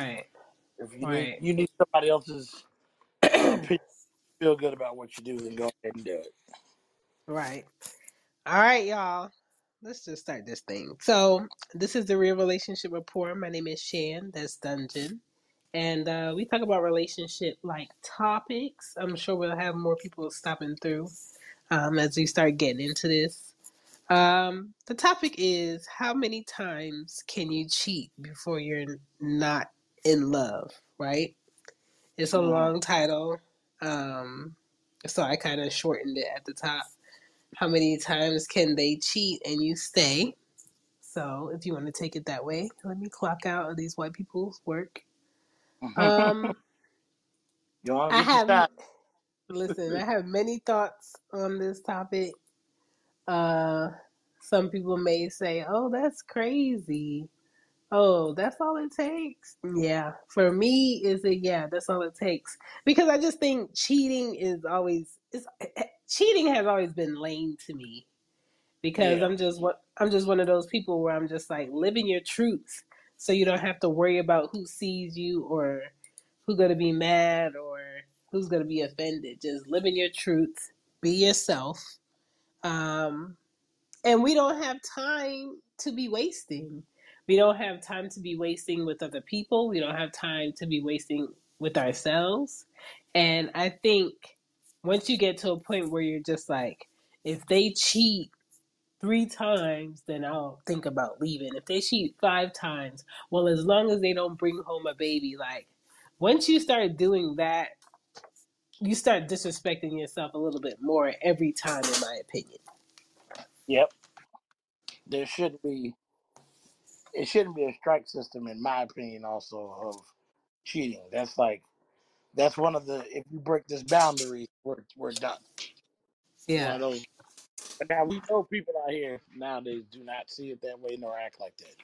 Right. If you Right. need you need somebody else's opinion, feel good about what you do, then go ahead and do it. Right. All right, y'all. Let's just start this thing. So, this is the Real Relationship Rapport. My name is Chan. That's Dungeon. And uh, we talk about relationship like topics. I'm sure we'll have more people stopping through um, as we start getting into this. Um, the topic is how many times can you cheat before you're not in love, right? It's a Mhm. long title. Um, so I kind of shortened it at the top. How many times can they cheat and you stay? So if you want to take it that way, let me clock out of these white people's work. Um, you want I have listen. I have many thoughts on this topic. Uh, some people may say, "Oh, that's crazy." Oh, that's all it takes. Yeah, for me, is it? Yeah, that's all it takes because I just think cheating is always is cheating has always been lame to me because Yeah. I'm just what I'm just one of those people where I'm just like living your truth, so you don't have to worry about who sees you or who's gonna be mad or who's gonna be offended. Just living your truth, be yourself. Um, and we don't have time to be wasting. We don't have time to be wasting with other people. We don't have time to be wasting with ourselves. And I think once you get to a point where you're just like, if they cheat three times, then I'll think about leaving. If they cheat five times, well, as long as they don't bring home a baby, like once you start doing that, you start disrespecting yourself a little bit more every time, in my opinion. Yep. There should be. It shouldn't be a strike system, in my opinion. Also of cheating. That's like that's one of the. If you break this boundary, we're we're done. One Yeah. of those. But now we know people out here nowadays do not see it that way nor act like that.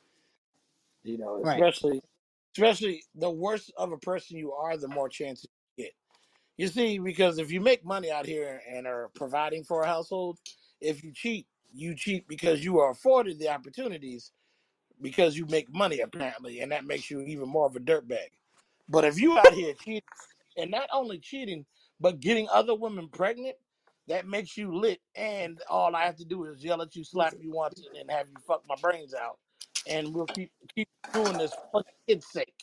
You know, Right. especially especially the worse of a person you are, the more chances you get. You see, because if you make money out here and are providing for a household, if you cheat, you cheat because you are afforded the opportunities because you make money apparently, and that makes you even more of a dirtbag. But if you out here cheating, and not only cheating, but getting other women pregnant, that makes you lit. And all I have to do is yell at you, slap you once, and have you fuck my brains out. And we'll keep keep doing this for kid's sake.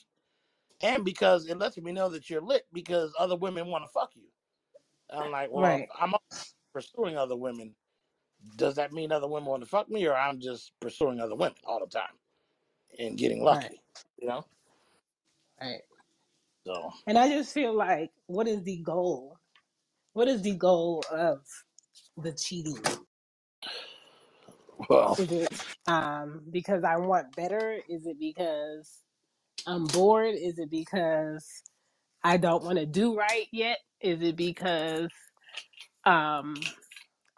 And because it lets me know that you're lit because other women want to fuck you. I'm like, well, Right. I'm pursuing other women, does that mean other women want to fuck me, or I'm just pursuing other women all the time and getting Right. lucky? You know. Right. So And I just feel like, what is the goal? What is the goal of the cheating? well, Is it um because I want better? Is it because I'm bored? Is it because I don't want to do right yet? Is it because um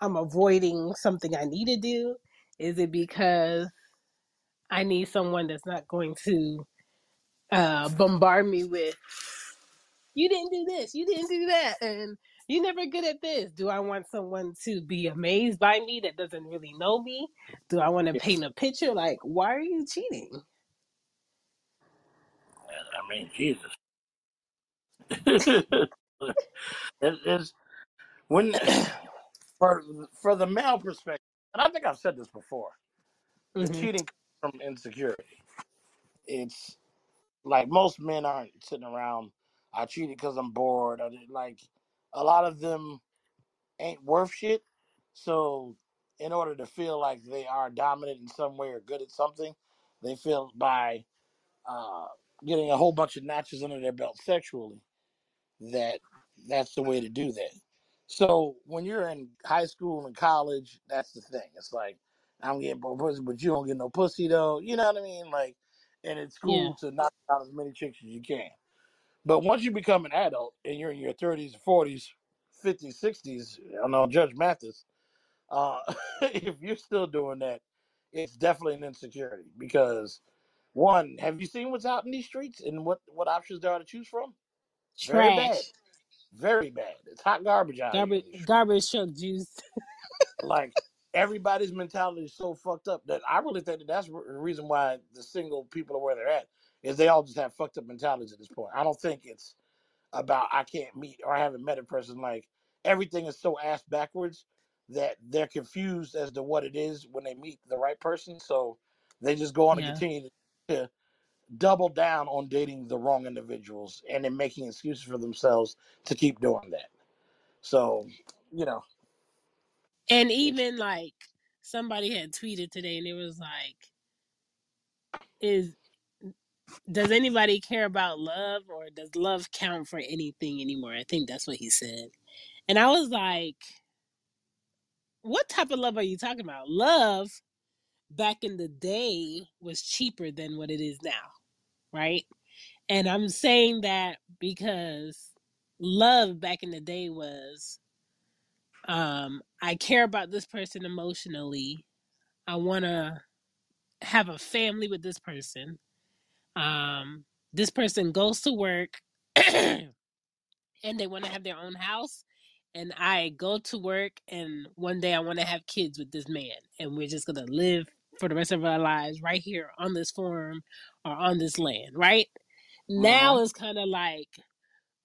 I'm avoiding something I need to do? Is it because I need someone that's not going to uh bombard me with you didn't do this, you didn't do that, and you're never good at this. Do I want someone to be amazed by me that doesn't really know me? Do I want to paint a picture? Like, why are you cheating? I mean, Jesus. it, it's when for for the male perspective, and I think I've said this before. The hmm cheating from insecurity. It's like most men aren't sitting around. I cheated because I'm bored. Did, like a lot of them ain't worth shit. So, in order to feel like they are dominant in some way or good at something, they feel by uh, getting a whole bunch of notches under their belt sexually that that's the way to do that. So when you're in high school and college, that's the thing. It's like I'm getting more pussy, but you don't get no pussy though. You know what I mean? Like, and it's Yeah, cool to knock out as many chicks as you can. But once you become an adult and you're in your 30s, 40s, 50s, 60s, I don't know, Judge Mathis, uh, if you're still doing that, it's definitely an insecurity because one, have you seen what's out in these streets and what what options there are to choose from? Very bad, trash, very bad. It's hot garbage out here in garbage, these streets. garbage truck juice. Like everybody's mentality is so fucked up that I really think that that's the reason why the single people are where they're at is they all just have fucked up mentalities at this point. I don't think it's about I can't meet or I haven't met a person. Like everything is so ass backwards that they're confused as to what it is when they meet the right person. So they just go on and Yeah. continue to double down on dating the wrong individuals and then making excuses for themselves to keep doing that. So, you know, And even like somebody had tweeted today and it was like, is does anybody care about love or does love count for anything anymore? I think that's what he said. And I was like, what type of love are you talking about? Love back in the day was cheaper than what it is now, right? And I'm saying that because love back in the day was um I care about this person emotionally. I want to have a family with this person. Um this person goes to work and they want to have their own house and I go to work and one day I want to have kids with this man and we're just going to live for the rest of our lives right here on this farm or on this land, right? uh-huh. Now it's kind of like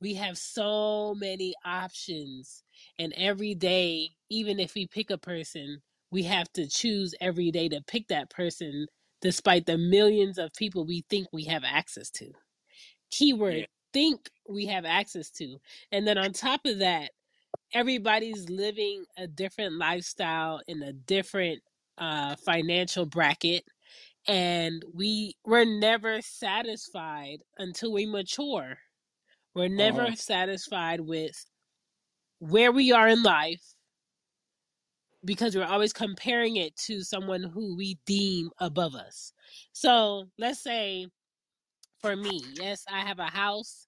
we have so many options and every day even if we pick a person we have to choose every day to pick that person despite the millions of people we think we have access to. Yeah, keyword think we have access to. And then on top of that everybody's living a different lifestyle in a different uh financial bracket and we we're never satisfied until we mature. We're uh-huh. never satisfied with where we are in life because we're always comparing it to someone who we deem above us. So let's say for me, yes, I have a house.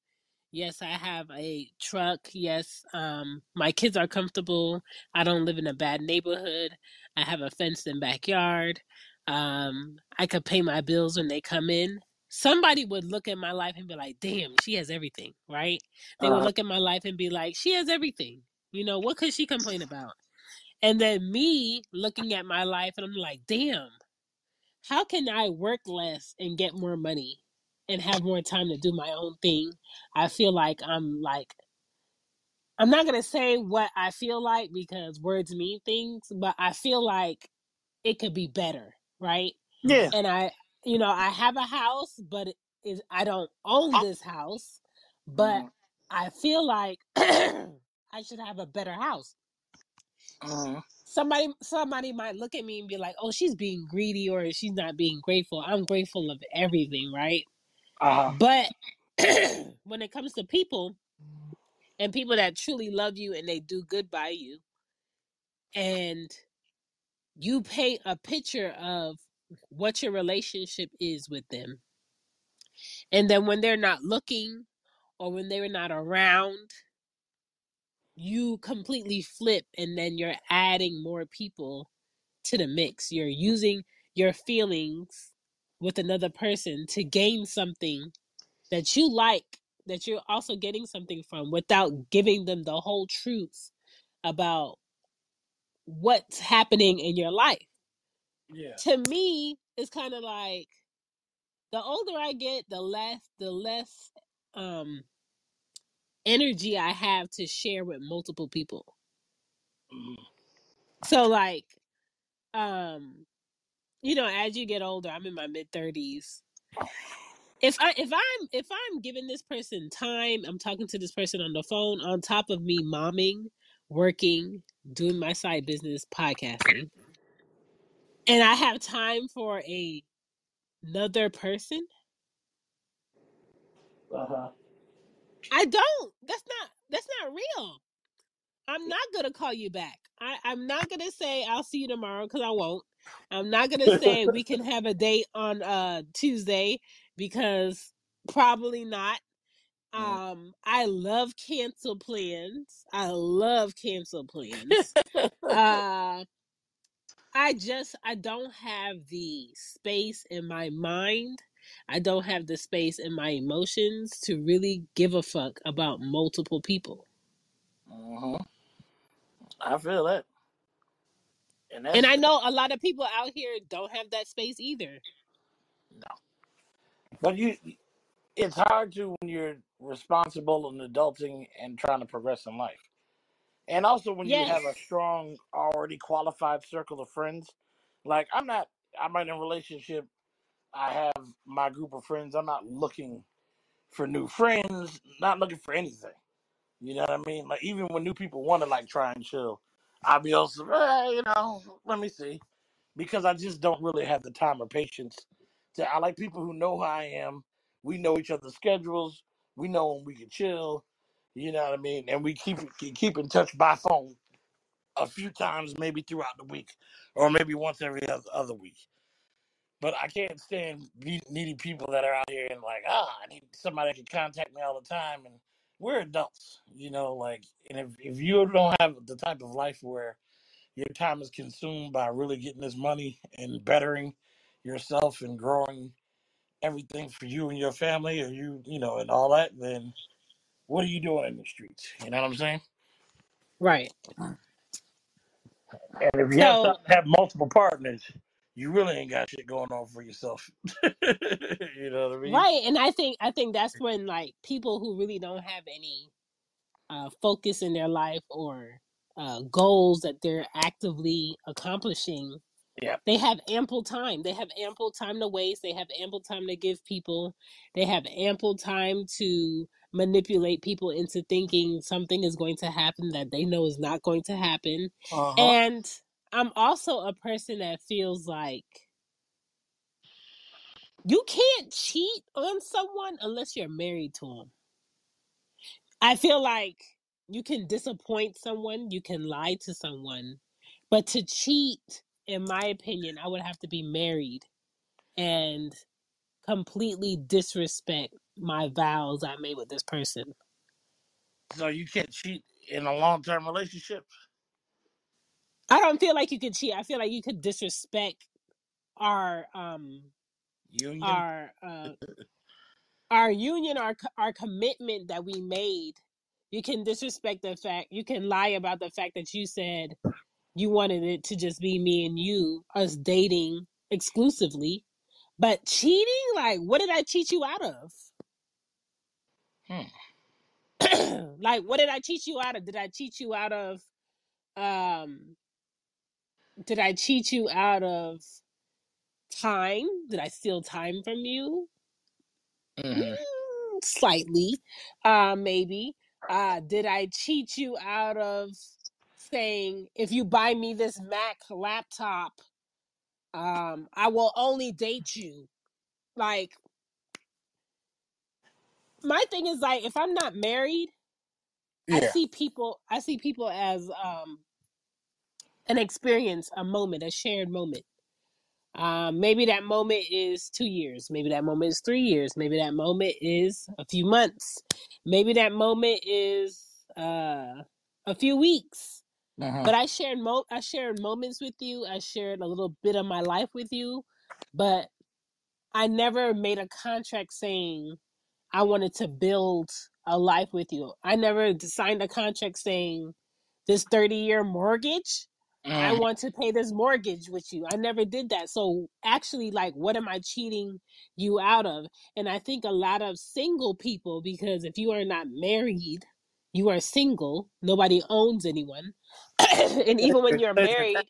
Yes, I have a truck. Yes, um, my kids are comfortable. I don't live in a bad neighborhood. I have a fenced in backyard. Um, I could pay my bills when they come in. Somebody would look at my life and be like, damn, she has everything, right? They would Uh-huh. look at my life and be like, she has everything. You know, what could she complain about? And then me looking at my life and I'm like, damn, how can I work less and get more money and have more time to do my own thing? I feel like I'm like I'm not gonna say what I feel like because words mean things, but I feel like it could be better, right? yeah, And I, you know, I have a house, but it is I don't own this house, but uh-huh. I feel like I should have a better house. Uh-huh. Somebody somebody might look at me and be like, "Oh, she's being greedy or she's not being grateful." I'm grateful of everything, right? Uh-huh. But when it comes to people and people that truly love you and they do good by you and you paint a picture of what your relationship is with them. And then when they're not looking or when they're not around, you completely flip and then you're adding more people to the mix. You're using your feelings with another person to gain something that you like, that you're also getting something from without giving them the whole truth about what's happening in your life. Yeah. To me, it's kind of like the older I get, the less the less um energy I have to share with multiple people. Mhm. So like um you know, as you get older, I'm in my mid 30s. If I if I'm if I'm giving this person time, I'm talking to this person on the phone on top of me momming, working, doing my side business, podcasting, and I have time for a another person, Uh-huh. I don't. That's not that's not real. I'm not gonna call you back. I, I'm not gonna say I'll see you tomorrow because I won't. I'm not gonna say we can have a date on uh Tuesday because probably not. Um, I love cancel plans. I love cancel plans. Uh, I just I don't have the space in my mind. I don't have the space in my emotions to really give a fuck about multiple people. uh-huh. I feel that. And And I know a lot of people out here don't have that space either. no. But you it's hard to when you're responsible and adulting and trying to progress in life. And also when you have Yes. a strong, already qualified circle of friends. Like I'm not I'm not in a relationship, I have my group of friends. I'm not looking for new friends, not looking for anything. You know what I mean? Like even when new people want to like try and chill, I'll be also, eh, you know, let me see, because I just don't really have the time or patience. To I like people who know who I am. We know each other's schedules. We know when we can chill. You know what I mean? And we keep keep in touch by phone a few times, maybe throughout the week, or maybe once every other, other week. But I can't stand need- needy people that are out here and like, ah, I need somebody that can contact me all the time. And we're adults, you know, like, and if, if you don't have the type of life where your time is consumed by really getting this money and bettering yourself and growing everything for you and your family, or you, you know, and all that, then what are you doing in the streets? You know what I'm saying? Right. And if you have to have multiple partners, you really ain't got shit going on for yourself. you know what I mean? right, and I think I think that's when like people who really don't have any uh, focus in their life or uh, goals that they're actively accomplishing, Yeah. they have ample time. They have ample time to waste. They have ample time to give people. They have ample time to manipulate people into thinking something is going to happen that they know is not going to happen. Uh huh. And I'm also a person that feels like you can't cheat on someone unless you're married to them I feel like you can disappoint someone, you can lie to someone, but to cheat, in my opinion, I would have to be married and completely disrespect my vows I made with this person. So you can't cheat in a long term relationship. I don't feel like you could cheat. I feel like you could disrespect our um Union. our uh our union our our commitment that we made. You can disrespect the fact you can lie about the fact that you said you wanted it to just be me and you, us dating exclusively. But cheating, like, what did I cheat you out of? Hmm. like, what did I cheat you out of? Did I cheat you out of, um, did I cheat you out of time? Did I steal time from you? hmm Mm, slightly, uh, maybe. Uh, did I cheat you out of saying, if you buy me this Mac laptop, um, I will only date you? Like, my thing is like if I'm not married, I Yeah. see people I see people as um an experience, a moment, a shared moment. Um, maybe that moment is two years, maybe that moment is three years, maybe that moment is a few months, maybe that moment is uh a few weeks. hmm But I shared mo I shared moments with you, I shared a little bit of my life with you, but I never made a contract saying I wanted to build a life with you. I never signed a contract saying this 30 year mortgage, I hmm want to pay this mortgage with you. I never did that. So, actually, like, what am I cheating you out of? And I think a lot of single people, because if you are not married, you are single, nobody owns anyone. and even when you're married,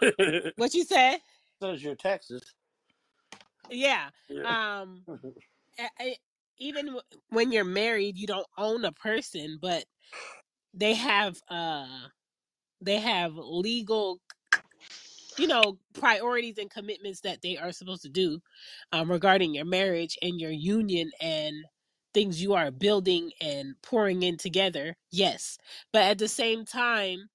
what you said? says your taxes. Yeah. Yeah. Um, I, even w- when you're married, you don't own a person, but they have uh they have legal you know priorities and commitments that they are supposed to do um, regarding your marriage and your union and things you are building and pouring in together yes. But at the same time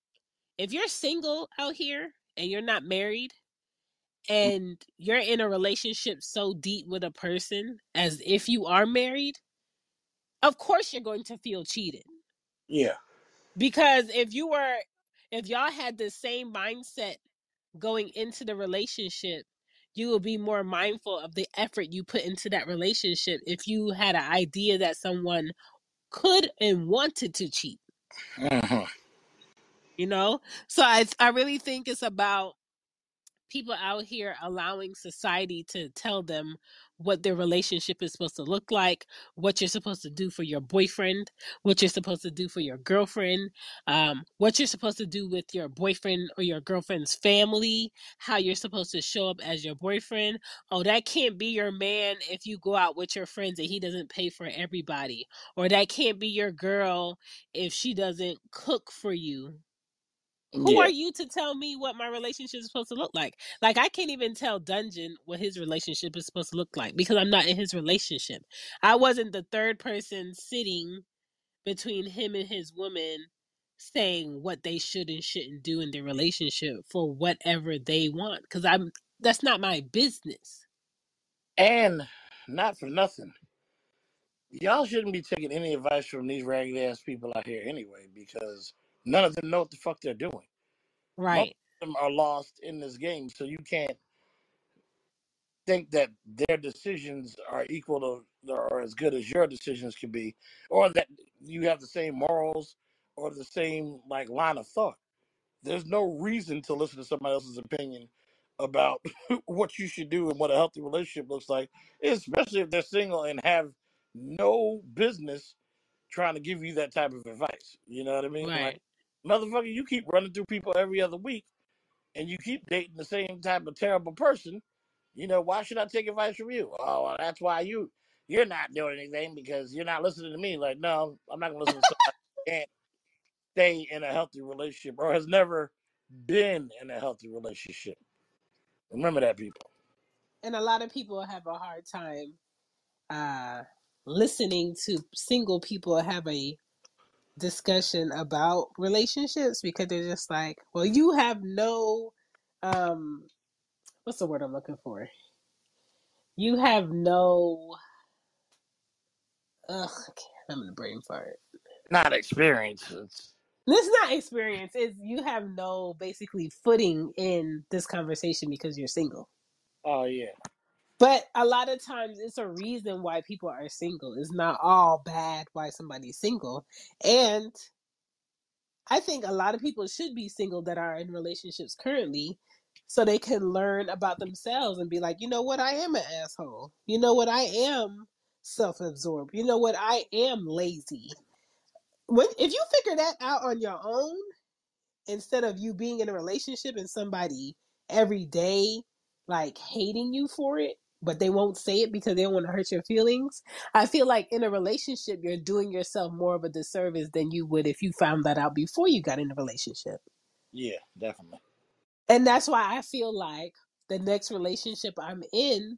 if you're single out here and you're not married and you're in a relationship so deep with a person as if you are married of course you're going to feel cheated. Yeah. because if you were if y'all had the same mindset going into the relationship you will be more mindful of the effort you put into that relationship if you had an idea that someone could and wanted to cheat. Hmm you know? So i i really think it's about people out here allowing society to tell them what their relationship is supposed to look like, what you're supposed to do for your boyfriend, what you're supposed to do for your girlfriend, um, what you're supposed to do with your boyfriend or your girlfriend's family, how you're supposed to show up as your boyfriend. Oh, that can't be your man if you go out with your friends and he doesn't pay for everybody. Or that can't be your girl if she doesn't cook for you who Yeah. are you to tell me what my relationship is supposed to look like? Like I can't even tell Dungeon what his relationship is supposed to look like because I'm not in his relationship. I wasn't the third person sitting between him and his woman saying what they should and shouldn't do in their relationship for whatever they want cuz I'm that's not my business. And not for nothing. Y'all shouldn't be taking any advice from these ragged ass people out here anyway, because none of them know what the fuck they're doing. Most Right. of them are lost in this game, so you can't think that their decisions are equal to or as good as your decisions could be, or that you have the same morals or the same like line of thought. There's no reason to listen to somebody else's opinion about what you should do and what a healthy relationship looks like, especially if they're single and have no business trying to give you that type of advice. You know what I mean? Like, Right. Motherfucker, you keep running through people every other week and you keep dating the same type of terrible person. You know, why should I take advice from you? Oh, well, that's why you you're not doing anything because you're not listening to me. Like, no, I'm not gonna listen to somebody who can't stay in a healthy relationship or has never been in a healthy relationship. Remember that, people. And a lot of people have a hard time uh listening to single people have a discussion about relationships because they're just like, well, you have no, um, what's the word I'm looking for? You have no, ugh, I can't, I'm in the brain fart. Not experience. It's, This is not experience. It's you have no basically footing in this conversation because you're single. oh yeah, But a lot of times it's a reason why people are single. It's not all bad why somebody's single. And I think a lot of people should be single that are in relationships currently so they can learn about themselves and be like, you know what, I am an asshole. You know what, I am self absorbed. You know what, I am lazy. When if you figure that out on your own, instead of you being in a relationship and somebody every day like hating you for it, but they won't say it because they don't want to hurt your feelings. I feel like in a relationship, you're doing yourself more of a disservice than you would if you found that out before you got in a relationship. yeah, definitely. And that's why I feel like the next relationship I'm in,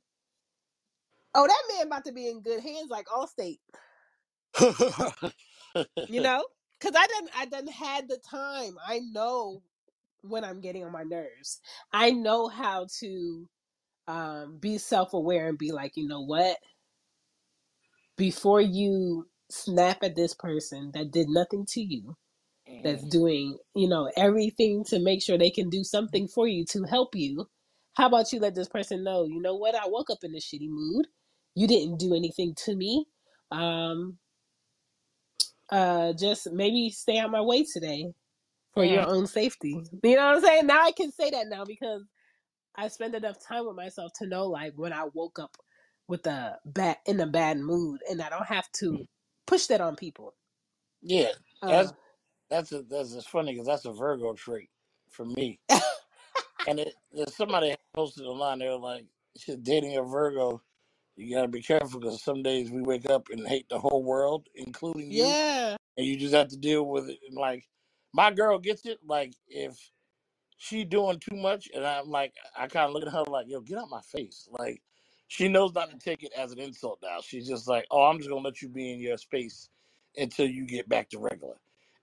oh, that man about to be in good hands like Allstate, you know? Because I didn't, I done had the time. I know when I'm getting on my nerves. I know how to um, be self aware and be like, you know what? Before you snap at this person that did nothing to you, that's Mhm. doing, you know, everything to make sure they can do something for you to help you. How about you let this person know, you know what? I woke up in a shitty mood. You didn't do anything to me. Um, uh, just maybe stay out my way today for your Mhm. own safety. You know what I'm saying? Now I can say that now because I spend enough time with myself to know like when I woke up with a bad in a bad mood, and I don't have to push that on people. yeah, Uh, that's that's a, that's it's funny because that's a Virgo trait for me. And it, there's somebody posted online. They were like, "Shit, dating a Virgo, you gotta be careful because some days we wake up and hate the whole world, including you, yeah, and you just have to deal with it." And like, my girl gets it. Like, if she doing too much, and I'm like, I kind of look at her like, "Yo, get out my face!" Like, she knows not to take it as an insult now. She's just like, "Oh, I'm just gonna let you be in your space until you get back to regular."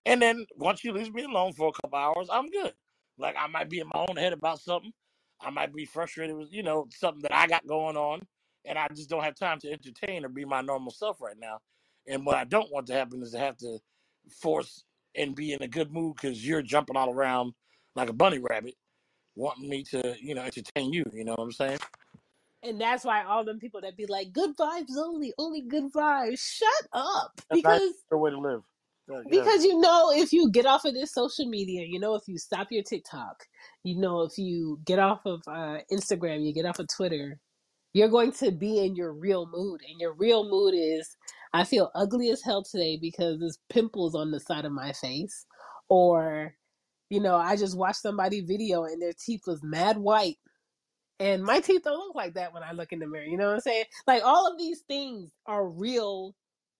And then once she leaves me alone for a couple hours, I'm good. Like I might be in my own head about something. I might be frustrated with, you know, something that I got going on, and I just don't have time to entertain or be my normal self right now. And what I don't want to happen is to have to force and be in a good mood because you're jumping all around like a bunny rabbit, wanting me to, you know, entertain you. You know what I'm saying? and that's why all them people that be like good vibes only, only good vibes. Shut up, That's because the way to live. Good, good. because you know if you get off of this social media, you know if you stop your TikTok, you know if you get off of uh, Instagram, you get off of Twitter. You're going to be in your real mood. And your real mood is I feel ugly as hell today because there's pimples on the side of my face. Or, you know, I just watched somebody video and their teeth was mad white. And my teeth don't look like that when I look in the mirror. You know what I'm saying? Like all of these things are real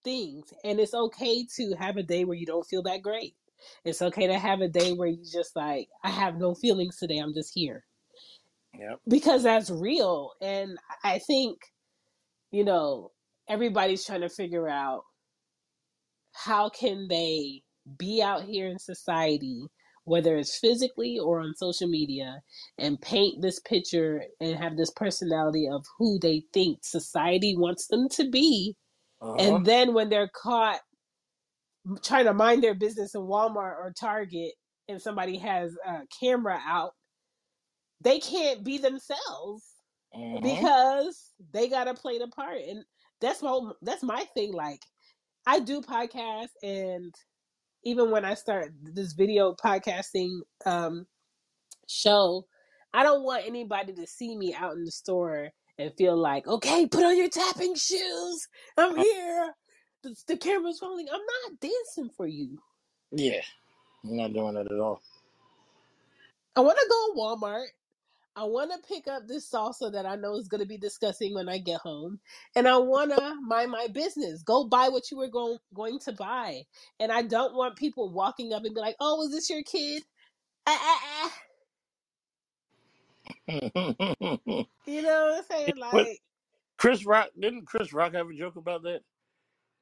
things. And it's okay to have a day where you don't feel that great. It's okay to have a day where you just like, I have no feelings today. I'm just here. Yep. Because that's real. And I think you know, everybody's trying to figure out how can they be out here in society, whether it's physically or on social media, and paint this picture and have this personality of who they think society wants them to be. Uh-huh. And then when they're caught trying to mind their business in Walmart or Target and somebody has a camera out, they can't be themselves Uh-huh. because they gotta play the part and that's my that's my thing like i do podcasts and even when i start this video podcasting um show i don't want anybody to see me out in the store and feel like okay put on your tapping shoes. I'm here. The, the camera's rolling. I'm not dancing for you. Yeah. I'm not doing that at all. i want to go to walmart I want to pick up this salsa that I know is going to be disgusting when I get home, and I want to mind my business. Go buy what you were going going to buy, and I don't want people walking up and be like, "Oh, is this your kid?" Ah, ah, ah. You know what I'm saying? what Like, Chris Rock didn't Chris Rock have a joke about that?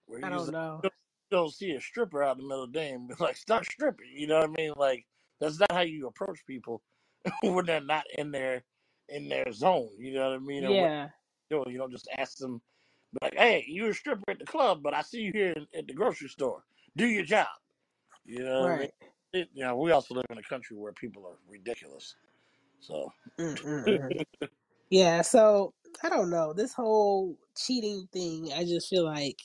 Where I don't like, know. you don't see a stripper out in the middle of the day and be like, stop stripping. You know what I mean? Like that's not how you approach people when they're not in their in their zone. You know what I mean? Or what Yeah, they're. You don't just ask them like, hey, you're a stripper at the club, but I see you here at the grocery store. Do your job. You know what I mean? right. It, you know, we also live in a country where people are ridiculous. So Mm-mm-mm. Yeah, so I don't know. This whole cheating thing, I just feel like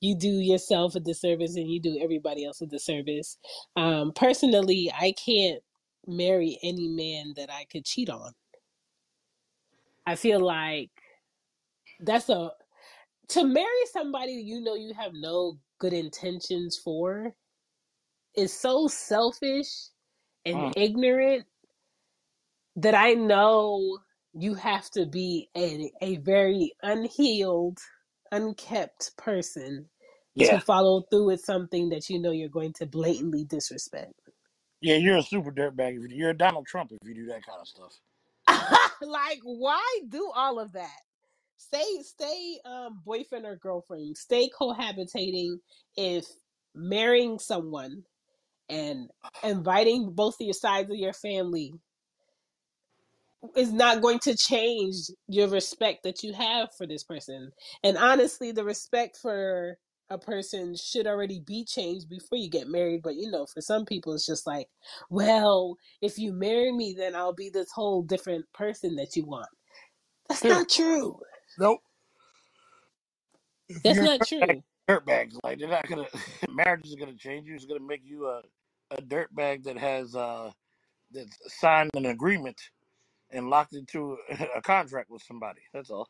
you do yourself a disservice and you do everybody else a disservice. Um, personally, I can't marry any man that I could cheat on. I feel like that's a to marry somebody you know you have no good intentions for is so selfish and mm, ignorant that I know you have to be a, a very unhealed, unkept person to follow through with something that you know you're going to blatantly disrespect. Yeah, you're a super dirtbag. You, you're a Donald Trump if you do that kind of stuff. like, why do all of that? Stay, stay, um, boyfriend or girlfriend. Stay cohabitating. If marrying someone and inviting both of your sides of your family is not going to change your respect that you have for this person. And honestly, the respect for a person should already be changed before you get married. But you know, for some people, it's just like, well, if you marry me, then I'll be this whole different person that you want. That's not true. nope. If That's not true. dirtbags, like they're not gonna marriage is gonna change you. It's gonna make you a a dirtbag that has uh that's signed an agreement and locked into a contract with somebody. That's all.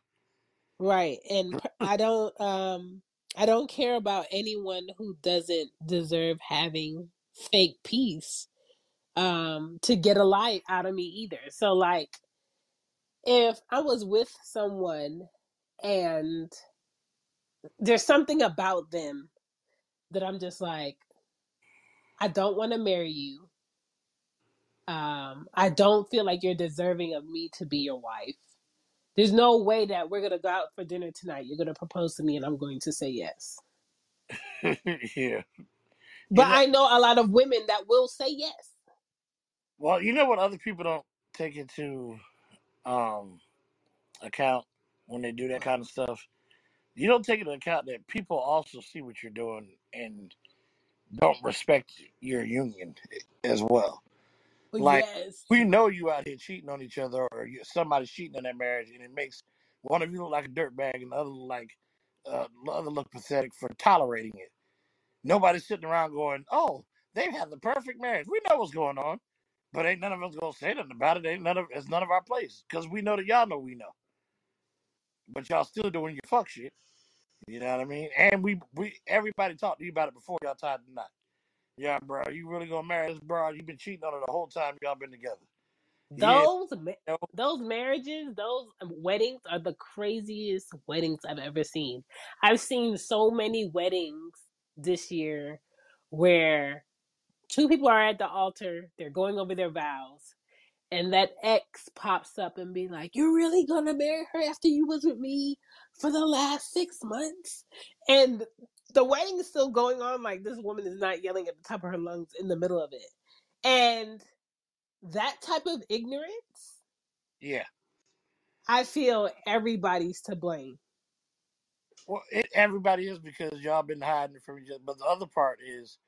Right. And I don't, um, I don't care about anyone who doesn't deserve having fake peace um to get a lie out of me either. So like if I was with someone and there's something about them that I'm just like I don't want to marry you. Um I don't feel like you're deserving of me to be your wife. There's no way that we're going to go out for dinner tonight. You're going to propose to me and I'm going to say yes. yeah. You But know I know a lot of women that will say yes. well, you know what other people don't take into um account when they do that kind of stuff? You don't take into account that people also see what you're doing and don't respect your union as well. Like yes. we know you out here cheating on each other, or you, somebody's cheating in that marriage, and it makes one of you look like a dirtbag and the other look like uh, the other look pathetic for tolerating it. Nobody's sitting around going, "Oh, they've had the perfect marriage." We know what's going on, but ain't none of us gonna say nothing about it. Ain't none of it's none of our place because we know that y'all know we know. but y'all still doing your fuck shit. You know what I mean? And we we everybody talked to you about it before y'all tied the knot. Yeah, bro, you really gonna marry this bro? You've been cheating on her the whole time y'all been together. Yeah, Those ma- those marriages, those um, weddings are the craziest weddings I've ever seen. I've seen so many weddings this year where two people are at the altar, they're going over their vows, and that ex pops up and be like, "You're really gonna marry her after you was with me for the last six months?" And the wedding is still going on, like this woman is not yelling at the top of her lungs in the middle of it, and that type of ignorance, yeah. I feel everybody's to blame. Well, it, everybody is because y'all been hiding from each other. But the other part is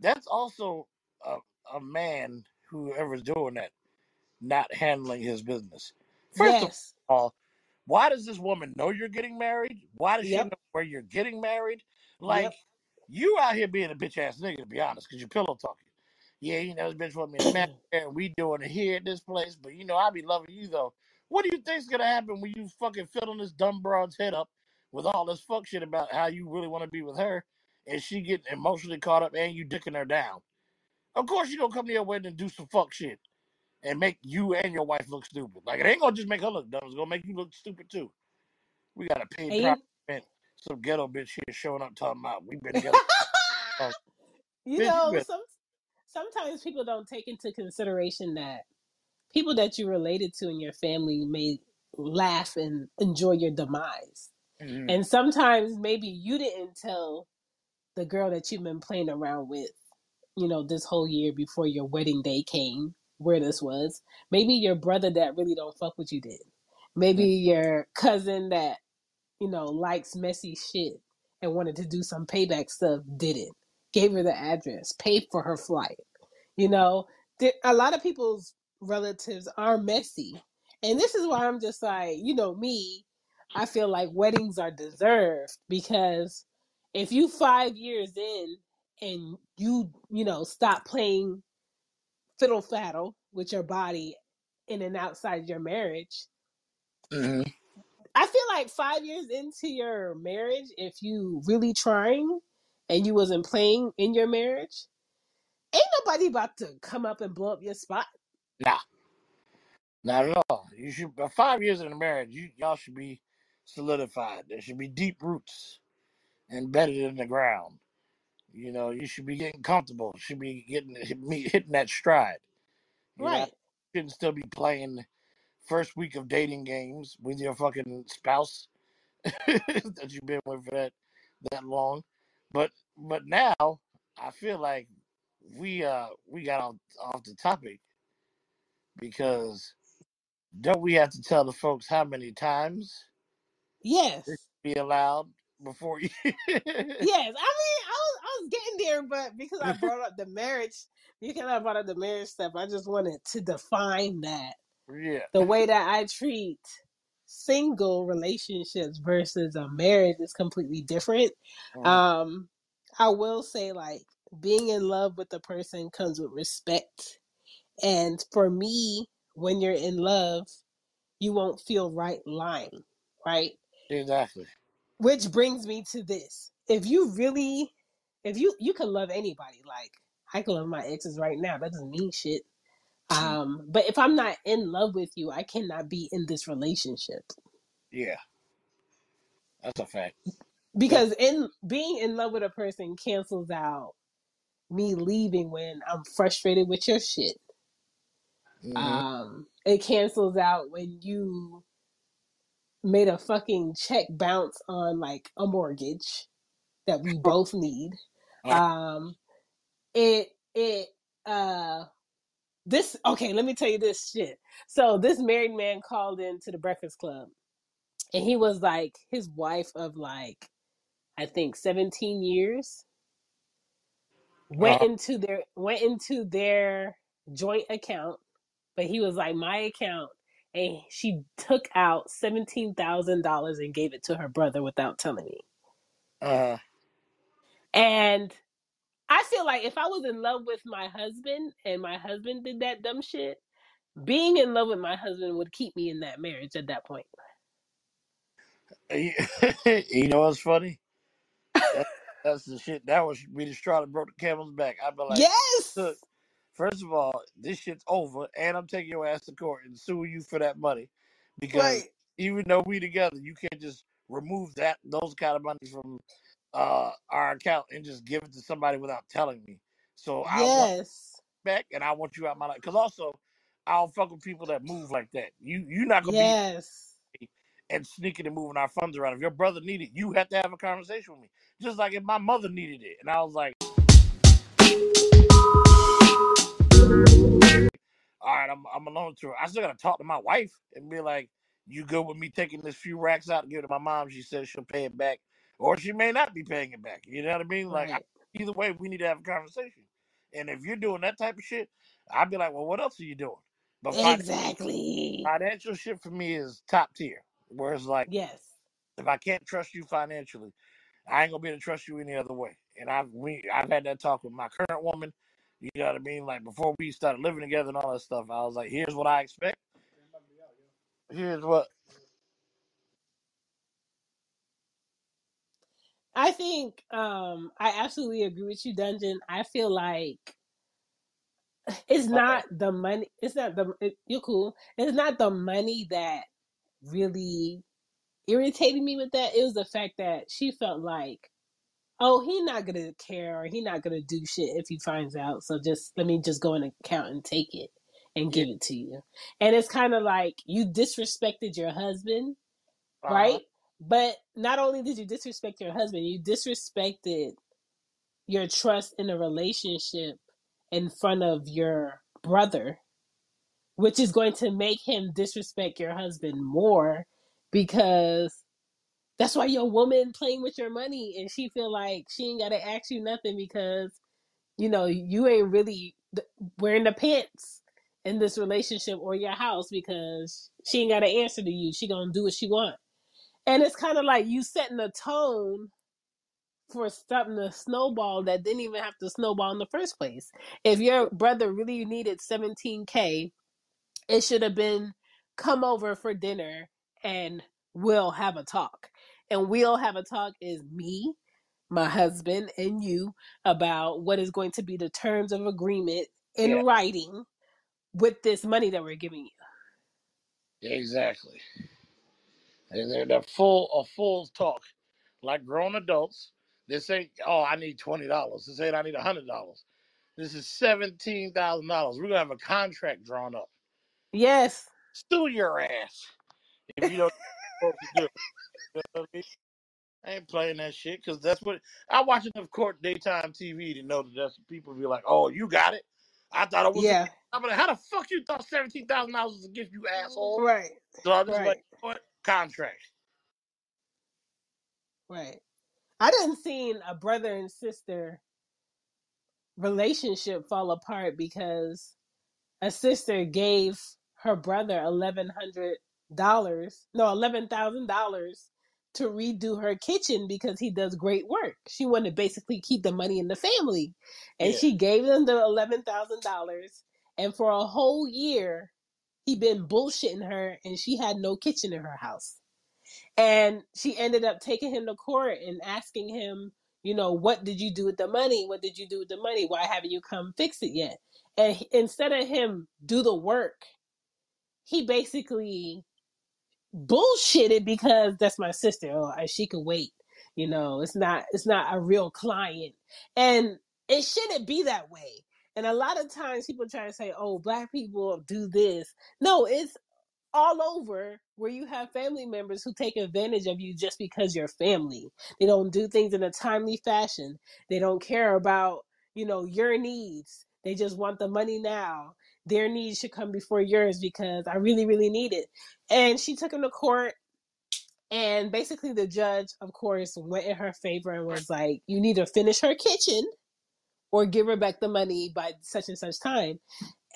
that's also a, a man whoever's doing that not handling his business. First of Yes. all, why does this woman know you're getting married? Why does she know where you're getting married? Like Yep. you out here being a bitch ass nigga, to be honest, because you're pillow talking. Yeah, you know, this bitch want me to marry and we doing it here at this place, but you know, I be loving you though. What do you think's gonna happen when you fucking filling this dumb broad's head up with all this fuck shit about how you really want to be with her, and she getting emotionally caught up, and you dicking her down? Of course, you don't come to your wedding and do some fuck shit and make you and your wife look stupid. Like it ain't gonna just make her look dumb; it's gonna make you look stupid too. We got a paid And private. Some ghetto bitch here showing up talking about we've been together. You bitch, know, better. some sometimes people don't take into consideration that people that you related to in your family may laugh and enjoy your demise. Mhm. And sometimes maybe you didn't tell the girl that you've been playing around with, you know, this whole year before your wedding day came, where this was. Maybe your brother that really don't fuck with you did. Maybe mm-hmm. your cousin that, you know, likes messy shit and wanted to do some payback stuff didn't. Gave her the address, paid for her flight. You know, a lot of people's relatives are messy. And this is why I'm just like, you know, me, I feel like weddings are deserved because if you five years in and you, you know, stop playing fiddle faddle with your body in and outside your marriage, Mhm. I feel like five years into your marriage, if you really trying and you wasn't playing in your marriage, ain't nobody about to come up and blow up your spot. Nah, not at all. You should. By five years in a marriage, you y'all should be solidified. There should be deep roots embedded in the ground. You know, you should be getting comfortable. Should be getting me- hitting that stride. You know, Right. shouldn't still be playing first week of dating games with your fucking spouse that you've been with for that that long. But but now I feel like we uh we got off off the topic because don't we have to tell the folks how many times Yes. be allowed before you Yes. I mean, was getting there, but because I brought up the marriage, because I brought up the marriage stuff, I just wanted to define that Yeah. the way that I treat single relationships versus a marriage is completely different. Mhm. Um, I will say like being in love with the person comes with respect, and for me, when you're in love, you won't feel right lying, right? Exactly. which brings me to this if you really if you you can love anybody like i can love my exes right now that doesn't mean shit. Um but if i'm not in love with you i cannot be in this relationship. Yeah. That's a fact. because in being in love with a person cancels out me leaving when i'm frustrated with your shit. Hmm um it cancels out when you made a fucking check bounce on like a mortgage that we both need. Um it it uh this okay let me tell you this shit. So this married man called into the breakfast club and he was like his wife of like i think 17 years went uh, into their went into their joint account but he was like my account and she took out $17000 and gave it to her brother without telling me. Uh, and i feel like if i was in love with my husband and my husband did that dumb shit being in love with my husband would keep me in that marriage at that point. you know what's funny? That, that's the shit. That was be the straw that broke the camel's back. I'd be like, Yes. look, first of all, this shit's over, and I'm taking your ass to court and sue you for that money, because Right. even though we together, you can't just remove that those kind of money from uh our account and just give it to somebody without telling me. So I want Yes. back, and I want you out my life. Because also, I don't fuck with people that move like that. You you're not gonna be Yes. and sneaking and moving our funds around. If your brother needed, it, you have to have a conversation with me. Just like if my mother needed it, and I was like, all right, I'm I'm alone to her. I still gotta talk to my wife and be like, you good with me taking this few racks out and give it to my mom? She says she'll pay it back, or she may not be paying it back. You know what I mean? Like Right. either way, we need to have a conversation. And if you're doing that type of shit, I'd be like, well, what else are you doing? But fin- Exactly. financial shit for me is top tier. Where it's like, Yes. if I can't trust you financially, I ain't gonna be able to trust you any other way. And I've we I've had that talk with my current woman. You know what I mean? Like before we started living together and all that stuff, I was like, here's what I expect. Here's what I think um I absolutely agree with you, Dungeon. I feel like it's not the money. It's not the it, you're cool. It's not the money that really irritated me with that. It was the fact that she felt like, oh, he not gonna care or he not gonna do shit if he finds out. So just let me just go in account and take it and give it to you. And it's kind of like you disrespected your husband, uh-huh. right? But not only did you disrespect your husband, you disrespected your trust in a relationship in front of your brother, which is going to make him disrespect your husband more because that's why your woman playing with your money and she feel like she ain't gotta ask you nothing because you know you ain't really wearing the pants in this relationship or your house because she ain't gotta answer to you. She gonna do what she want. And it's kind of like you setting a tone for something to snowball that didn't even have to snowball in the first place. If your brother really needed 17k, it should have been come over for dinner and we'll have a talk. And we'll have a talk is me, my husband, and you about what is going to be the terms of agreement in yeah, writing with this money that we're giving you. exactly. They're, they're full of full talk, like grown adults. This ain't oh I need twenty dollars. This ain't I need a hundred dollars. This is seventeen thousand dollars. We're gonna have a contract drawn up. Yes. Sue your ass if you don't know what to do. You know what I mean? I ain't playing that shit because that's what I watch enough court daytime TV to know that that's people be like, "Oh, you got it." I thought it was Yeah. I'm like, "How the fuck you thought seventeen thousand dollars was a gift, you asshole?" Right. So I'm just like, Right. "What contract?" Right. I didn't see a brother and sister relationship fall apart because a sister gave her brother eleven hundred dollars, no eleven thousand dollars to redo her kitchen because he does great work. She wanted to basically keep the money in the family, and Yeah, she gave them the eleven thousand dollars. And for a whole year, he been bullshitting her, and she had no kitchen in her house. And she ended up taking him to court and asking him, you know, what did you do with the money? What did you do with the money? Why haven't you come fix it yet? And he- instead of him do the work, he basically bullshitted because that's my sister. Oh, she could wait. You know, it's not it's not a real client. And it shouldn't be that way. And a lot of times people try to say, "Oh, black people do this." No, it's all over where you have family members who take advantage of you just because you're family. They don't do things in a timely fashion. They don't care about, you know, your needs. They just want the money now. Their needs should come before yours because I really, really need it. And she took him to court and basically the judge, of course, went in her favor and was like, you need to finish her kitchen or give her back the money by such and such time.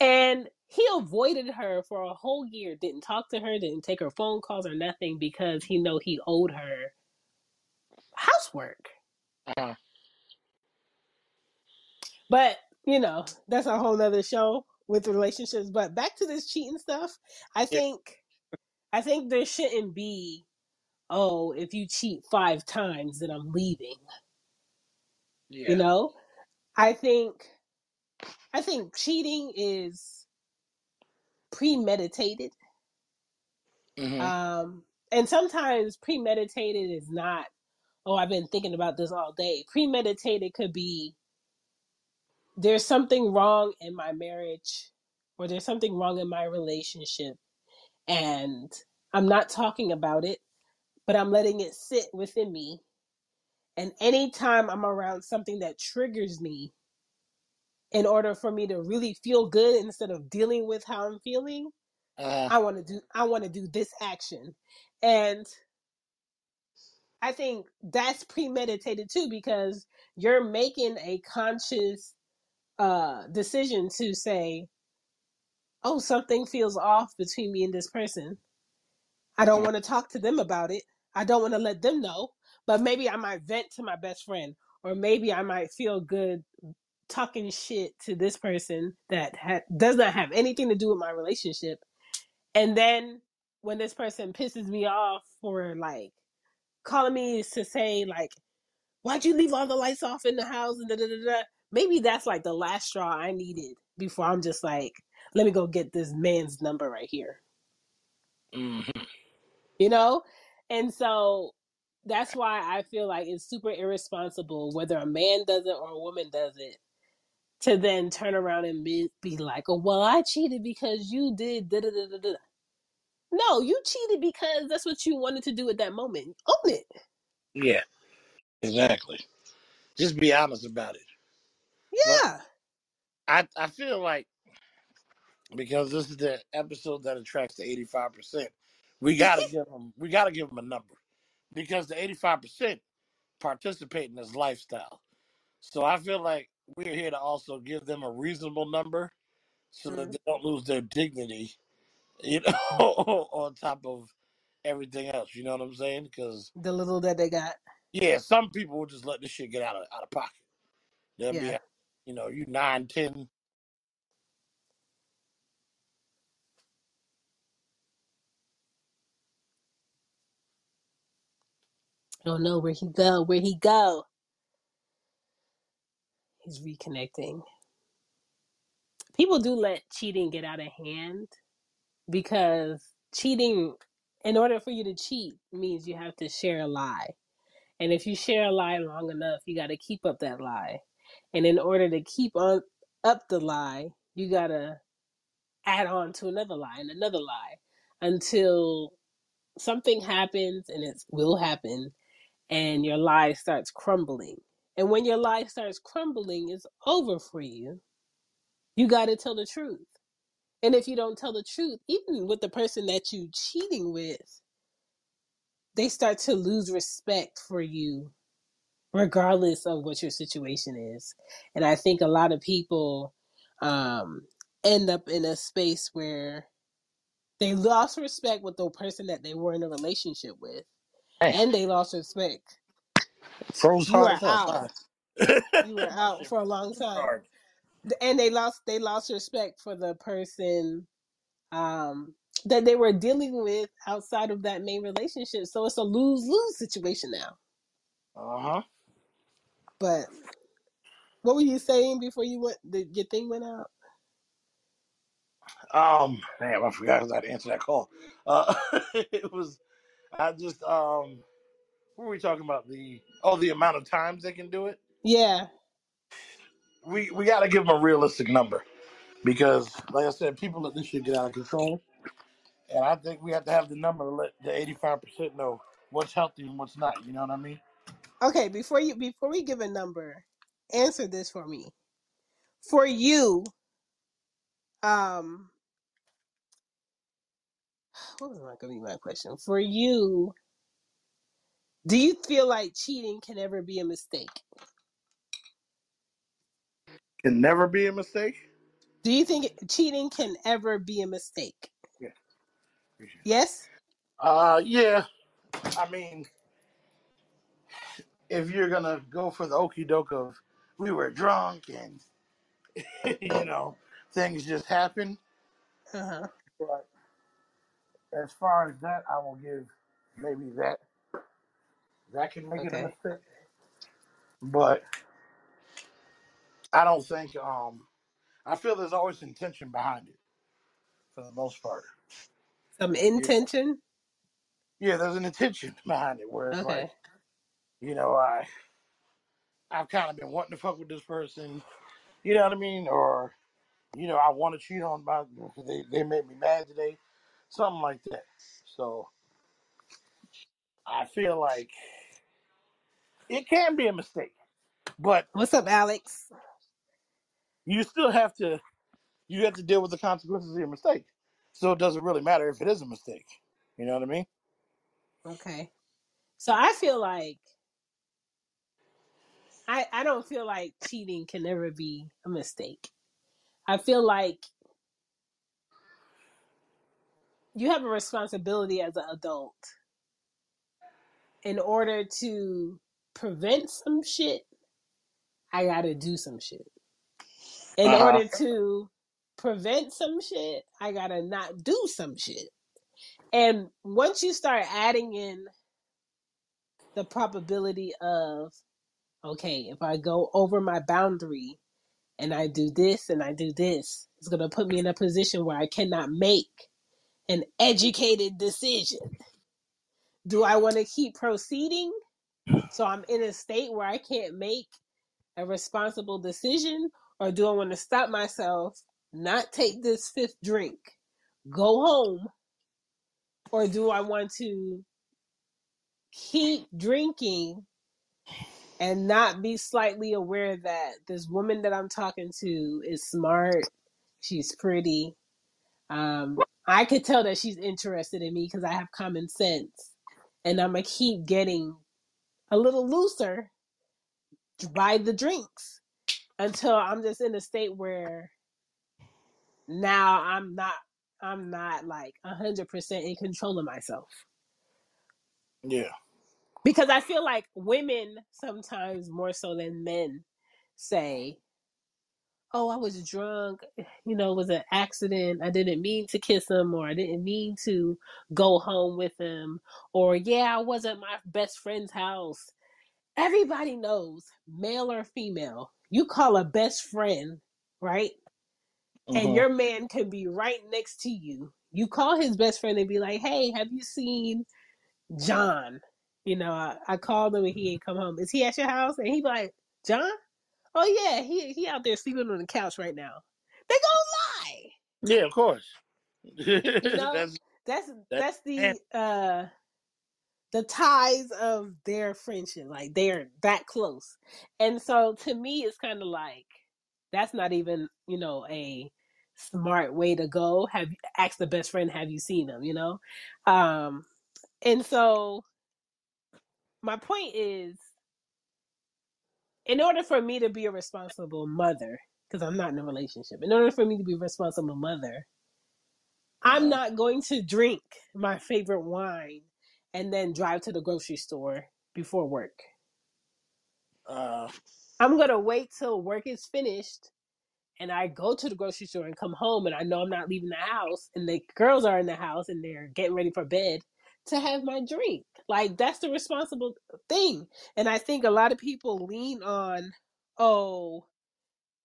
And he avoided her for a whole year, didn't talk to her, didn't take her phone calls or nothing because he know he owed her housework. uh-huh. But, you know, that's a whole nother show with relationships. But back to this cheating stuff, I yeah, think I think there shouldn't be oh, if you cheat five times, then I'm leaving. You know, I think I think cheating is premeditated. hmm Um, and sometimes premeditated is not, oh, I've been thinking about this all day. Premeditated could be there's something wrong in my marriage or there's something wrong in my relationship and I'm not talking about it, but I'm letting it sit within me. And anytime I'm around something that triggers me, in order for me to really feel good instead of dealing with how I'm feeling, Uh, I want to do I want to do this action. And I think that's premeditated too because you're making a conscious uh decision to say, "Oh, something feels off between me and this person. I don't want to talk to them about it. I don't want to let them know, but maybe I might vent to my best friend or maybe I might feel good talking shit to this person that ha- does not have anything to do with my relationship and then when this person pisses me off for like calling me to say like why'd you leave all the lights off in the house? and da da da da maybe that's like the last straw i needed before i'm just like let me go get this man's number right here. Hmm you know? And so that's why i feel like it's super irresponsible whether a man does it or a woman does it to then turn around and be, be like oh well i cheated because you did da da da da da. No you cheated because that's what you wanted to do at that moment. Own it. Yeah, exactly. Just be honest about it. But yeah. I, I feel like because this is the episode that attracts the eighty five percent, we gotta give them we gotta give them a number because the eighty five percent participate in this lifestyle. So I feel like we're here to also give them a reasonable number so that Mm, they don't lose their dignity, you know, on top of everything else. You know what I'm saying? Because the little that they got yeah, some people will just let this shit get out of out of pocket. They'll yeah be, you know, you nine, ten. I don't know where he go where he go. He's reconnecting. People do let cheating get out of hand because cheating in order for you to cheat means you have to share a lie. And if you share a lie long enough you got to keep up that lie. And in order to keep on up the lie you got to add on to another lie and another lie until something happens and it will happen and your life starts crumbling. And when your life starts crumbling it's over for you. You got to tell the truth. And if you don't tell the truth even with the person that you're cheating with they start to lose respect for you regardless of what your situation is. And i think a lot of people um end up in a space where they lost respect with the person that they were in a relationship with Hey, and they lost respect froze you hard are as hell. out Sorry. you were out shit for a long time hard. and they lost they lost respect for the person um that they were dealing with outside of that main relationship so it's a lose-lose situation now Uh huh. but what were you saying before you went the, your thing went out Um, damn, I forgot how to answer that call. Uh, it was I just um, what were we talking about? The oh, the amount of times they can do it. yeah We we got to give them a realistic number because, like I said, people let this shit get out of control, and I think we have to have the number to let the eighty five percent know what's healthy and what's not. You know what I mean? okay before you before we give a number answer this for me for you um what was not gonna be my question? For you do you feel like cheating can ever be a mistake? Can never be a mistake. do you think cheating can ever be a mistake? Yeah. yes? Uh, yeah. I mean, if you're gonna go for the okey doke of we were drunk and you know things just happen, uh-huh. But as far as that, I will give maybe that. that can make it a Okay. mistake. But I don't think. Um, I feel there's always intention behind it for the most part. Some Yeah, intention. yeah. There's an intention behind it where it's like, Okay. you know, I I've kind of been wanting to fuck with this person. You know what I mean? Or you know, I want to cheat on my. They they made me mad today, something like that. So I feel like it can be a mistake, but What's up, Alex? you still have to you have to deal with the consequences of your mistake. So it doesn't really matter if it is a mistake. You know what I mean? Okay. So I feel like I I don't feel like cheating can ever be a mistake. I feel like you have a responsibility as an adult in order to prevent some shit. I got to do some shit. In Uh huh. order to prevent some shit, I got to not do some shit. And once you start adding in the probability of okay, if I go over my boundary and I do this and I do this, it's going to put me in a position where I cannot make an educated decision. Do I want to keep proceeding? So I'm in a state where I can't make a responsible decision? Or do I want to stop myself, not take this fifth drink, go home? Or do I want to keep drinking and not be slightly aware that this woman that I'm talking to is smart, she's pretty. Um, I could tell that she's interested in me because I have common sense, and I'm gonna keep getting a little looser by the drinks until I'm just in a state where now I'm not I'm not like a hundred percent in control of myself Yeah. because I feel like women sometimes more so than men say oh, I was drunk, you know, it was an accident. I didn't mean to kiss him or I didn't mean to go home with him. Or, yeah, I was at my best friend's house. Everybody knows, male or female, you call a best friend, right? And hmm your man can be right next to you. You call his best friend and be like, hey, have you seen John? You know, I, I called him and he ain't come home. Is he at your house? And he be like, John? Oh yeah, he he out there sleeping on the couch right now. They gonna lie. Yeah, of course. You know? that's That's that's that's the uh the ties of their friendship. Like they're that close. And so to me it's kinda like that's not even, you know, a smart way to go. Have ask the best friend, have you seen them, you know? Um and so my point is in order for me to be a responsible mother, because I'm not in a relationship, in order for me to be a responsible mother, I'm uh, not going to drink my favorite wine and then drive to the grocery store before work. uh, I'm going to wait till work is finished and I go to the grocery store and come home and I know I'm not leaving the house and the girls are in the house and they're getting ready for bed to have my drink. Like that's the responsible thing. And I think a lot of people lean on, oh,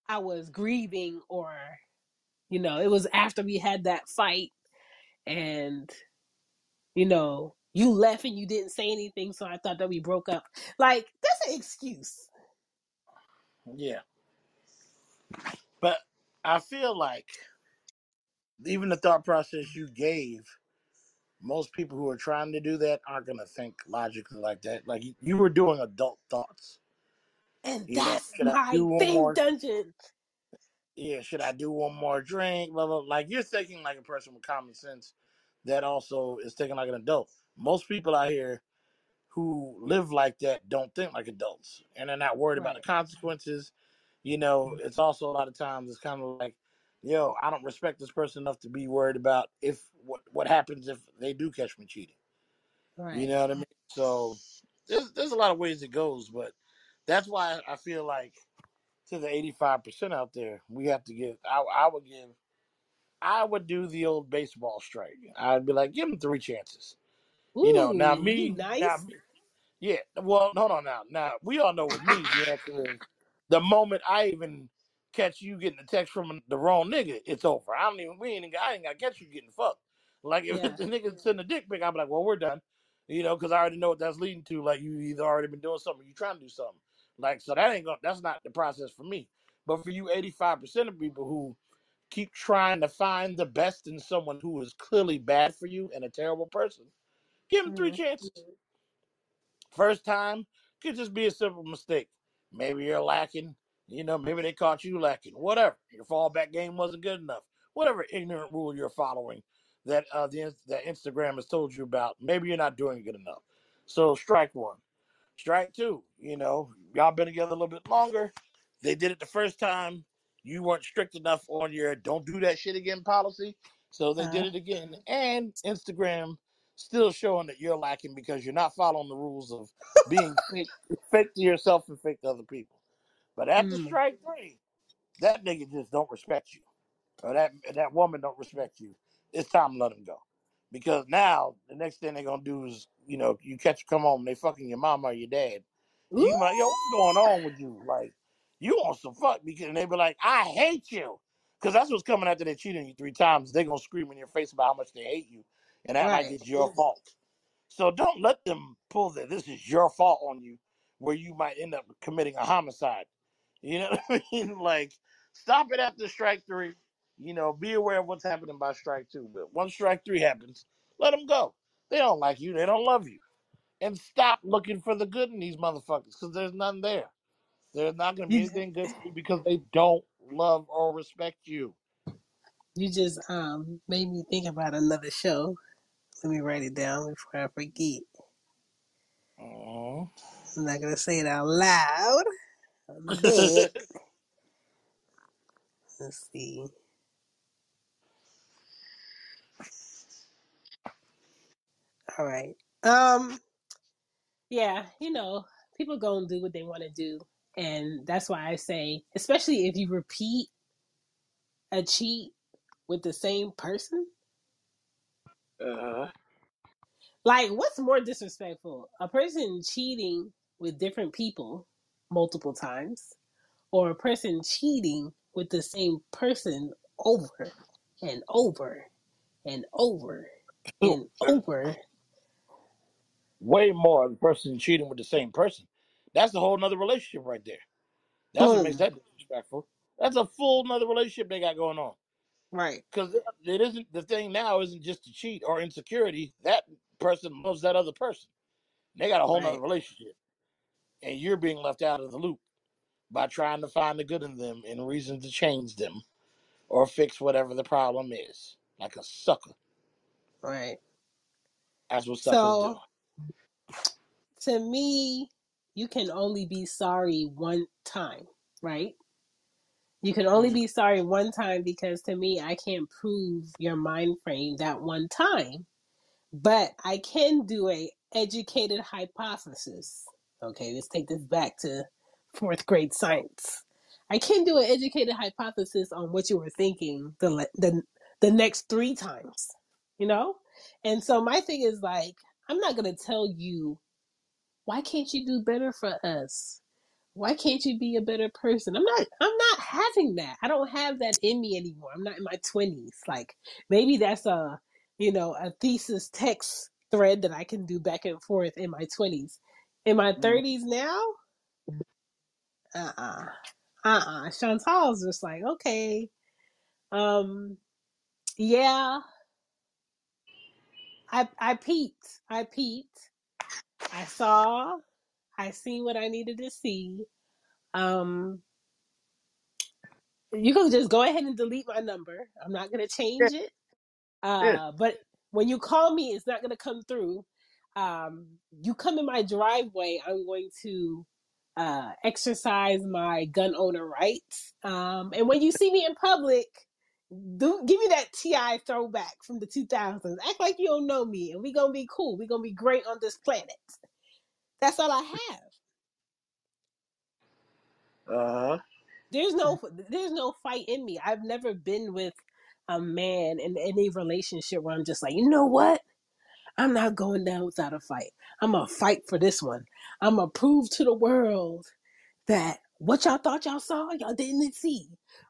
I was grieving or, you know, it was after we had that fight and you know, you left and you didn't say anything, so I thought that we broke up. Like, that's an excuse. yeah. But I feel like even the thought process you gave, most people who are trying to do that aren't gonna think logically like that. Like you, were doing adult thoughts. And You that's I my thing, more? Dungeon. Yeah, should I do one more drink? Blah, blah. Like you're thinking like a person with common sense that also is thinking like an adult. Most people out here who live like that don't think like adults and they're not worried about the consequences. You know, mm. it's also a lot of times it's kind of like, yo, I don't respect this person enough to be worried about if what what happens if they do catch me cheating. You right. know what I mean? So there's there's a lot of ways it goes, but that's why I feel like to the 85% out there, we have to give. I, I would give. I would do the old baseball strike. I'd be like, give them three chances. You know, now Ooh, you me, now nice. me. Yeah, well, hold on now. Now we all know with me, the answer is the moment I even catch you getting a text from the wrong nigga, it's over. I don't even we ain't I ain't gotta catch you getting fucked. Like if Yeah. the nigga send a dick pic, I'm like, well, we're done. You know, because I already know what that's leading to. Like you either already been doing something, you trying to do something. Like so that ain't gonna that's not the process for me. But for you, 85 percent of people who keep trying to find the best in someone who is clearly bad for you and a terrible person, give them three Mm. chances. First time could just be a simple mistake. Maybe you're lacking, you know, maybe they caught you lacking. Whatever. Your fallback game wasn't good enough. Whatever ignorant rule you're following that uh the that Instagram has told you about, maybe you're not doing good enough. So strike one. Strike two, you know, y'all been together a little bit longer. They did it the first time. You weren't strict enough on your don't do that shit again policy. So they Uh, did it again. And Instagram still showing that you're lacking because you're not following the rules of being fake, fake to yourself and fake to other people. But after mm. strike three, that nigga just don't respect you or that that woman don't respect you, it's time to let them go. Because now the next thing they're gonna do is, you know, you catch come home, they fucking your mama or your dad, Ooh, you like, yo, what's going on with you? Like, you want some fuck? Because and they be like, I hate you, because that's what's coming after they cheated on you three times. They gonna scream in your face about how much they hate you, and act like right. it's your fault. So don't let them pull that this is your fault on you, where you might end up committing a homicide. You know what I mean? Like, stop it after strike three. You know, be aware of what's happening by strike two. But once strike three happens, let them go. They don't like you. They don't love you. And stop looking for the good in these motherfuckers because there's none there. There's not going to be You anything good for you because they don't love or respect you. you just um made me think about another show. Let me write it down before I forget. Mhm. I'm not gonna say it out loud, but let's see. All right. Um. Yeah. You know, people go and do what they want to do, and that's why I say, especially if you repeat a cheat with the same person, uh, like what's more disrespectful, a person cheating with different people multiple times, or a person cheating with the same person over and over and over and over. way more the person cheating with the same person. That's a whole nother relationship right there. That's what makes mm. that disrespectful. That's a full nother relationship they got going on. Right. Because it isn't the thing now isn't just to cheat or insecurity. That person loves that other person. They got a whole nother relationship, and you're being left out of the loop by trying to find the good in them and reasons to change them or fix whatever the problem is. Like a sucker. Right. That's what suckers do. So to me, you can only be sorry one time, right? You can only Mhm. be sorry one time because to me, I can't prove your mind frame that one time, but I can do a educated hypothesis. Okay, let's take this back to fourth grade science. I can do an educated hypothesis on what you were thinking the the the next three times, you know. And so my thing is like, I'm not gonna tell you why can't you do better for us? Why can't you be a better person? I'm not i'm not having that. I don't have that in me anymore. I'm not in my 20s like maybe that's a you know a thesis text thread that i can do back and forth in my 20s in my Mhm. 30s now? Uh-uh. Uh-uh. Chantal's just like okay. Um yeah. I i peeped. I peeped. I saw. I seen what i needed to see. Um you can just go ahead and delete my number. I'm not gonna change it. Uh, but when you call me, it's not gonna come through. Um, you come in my driveway, I'm going to uh, exercise my gun owner rights. Um, and when you see me in public, do give me that Ti throwback from the 2000s. Act like you don't know me, and we're gonna be cool. We're gonna be great on this planet. That's all I have. Uh huh. there's no there's no fight in me. I've never been with a man in any relationship where I'm just like, you know what? I'm not going down without a fight. I'm gonna fight for this one. I'm gonna prove to the world that what y'all thought y'all saw, y'all didn't see.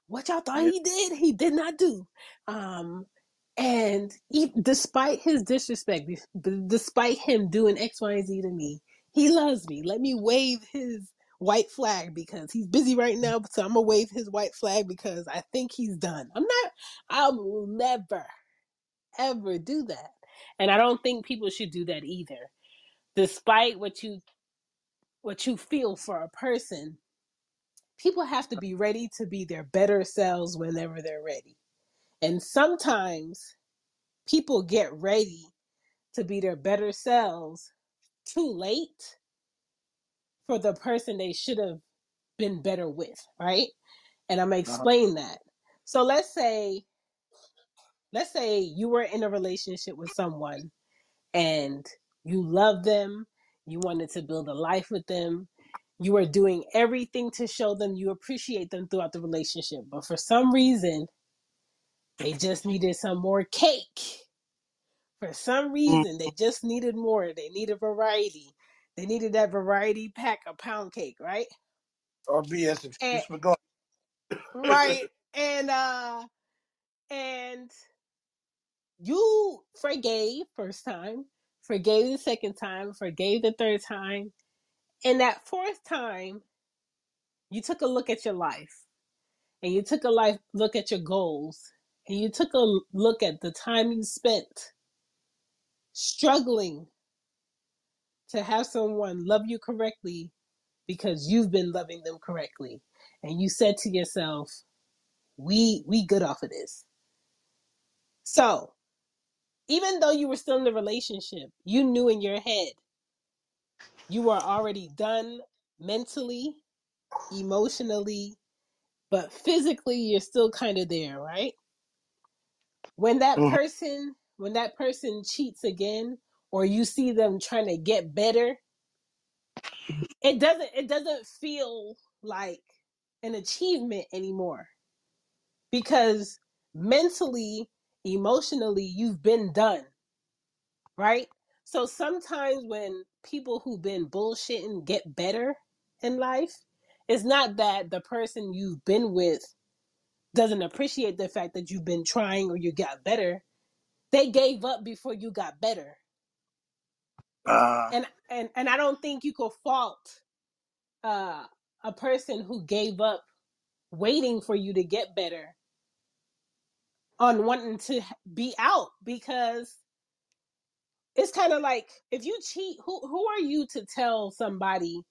What y'all thought Yeah. he did, he did not do. Um, and he, despite his disrespect, despite him doing X, Y, and Z to me, he loves me. Let me wave his white flag because he's busy right now. So I'm gonna wave his white flag because I think he's done. I'm not. I will never, ever do that, and I don't think people should do that either. Despite what you what you feel for a person, people have to be ready to be their better selves whenever they're ready. And sometimes people get ready to be their better selves too late for the person they should have been better with, right? And I'm gonna Uh-huh. explain that. So let's say let's say you were in a relationship with someone and you love them, you wanted to build a life with them, you were doing everything to show them you appreciate them throughout the relationship. But for some reason, they just needed some more cake. For some Mm. reason, they just needed more. They needed variety. They needed that variety pack of pound cake, right? Or BS And excuse for going. right. And uh and you forgave first time, forgave the second time, forgave the third time, and that fourth time, you took a look at your life and you took a life look at your goals and you took a look at the time you spent struggling to have someone love you correctly because you've been loving them correctly. And you said to yourself we we good off of this. So even though you were still in the relationship you knew in your head you were already done mentally emotionally but physically you're still kind of there right when that Mhm. person when that person cheats again or you see them trying to get better it doesn't it doesn't feel like an achievement anymore because mentally emotionally you've been done right? So sometimes when people who've been bullshitting get better in life it's not that the person you've been with doesn't appreciate the fact that you've been trying or you got better. They gave up before you got better. Uh, and and and i don't think you could fault uh a person who gave up waiting for you to get better on wanting to be out because it's kind of like if you cheat who who are you to tell somebody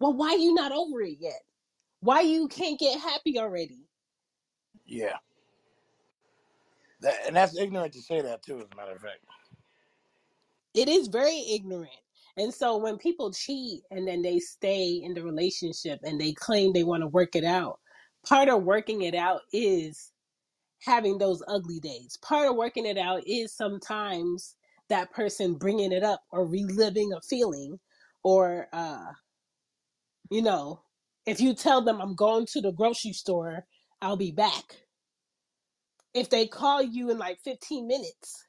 well why you not over it yet why you can't get happy already yeah. That, and that's ignorant to say that too, as a matter of fact. it is very ignorant and so when people cheat and then they stay in the relationship and they claim they want to work it out part of working it out is having those ugly days. Part of working it out is sometimes that person bringing it up or reliving a feeling or uh you know, if you tell them I'm going to the grocery store, I'll be back. If they call you in like 15 minutes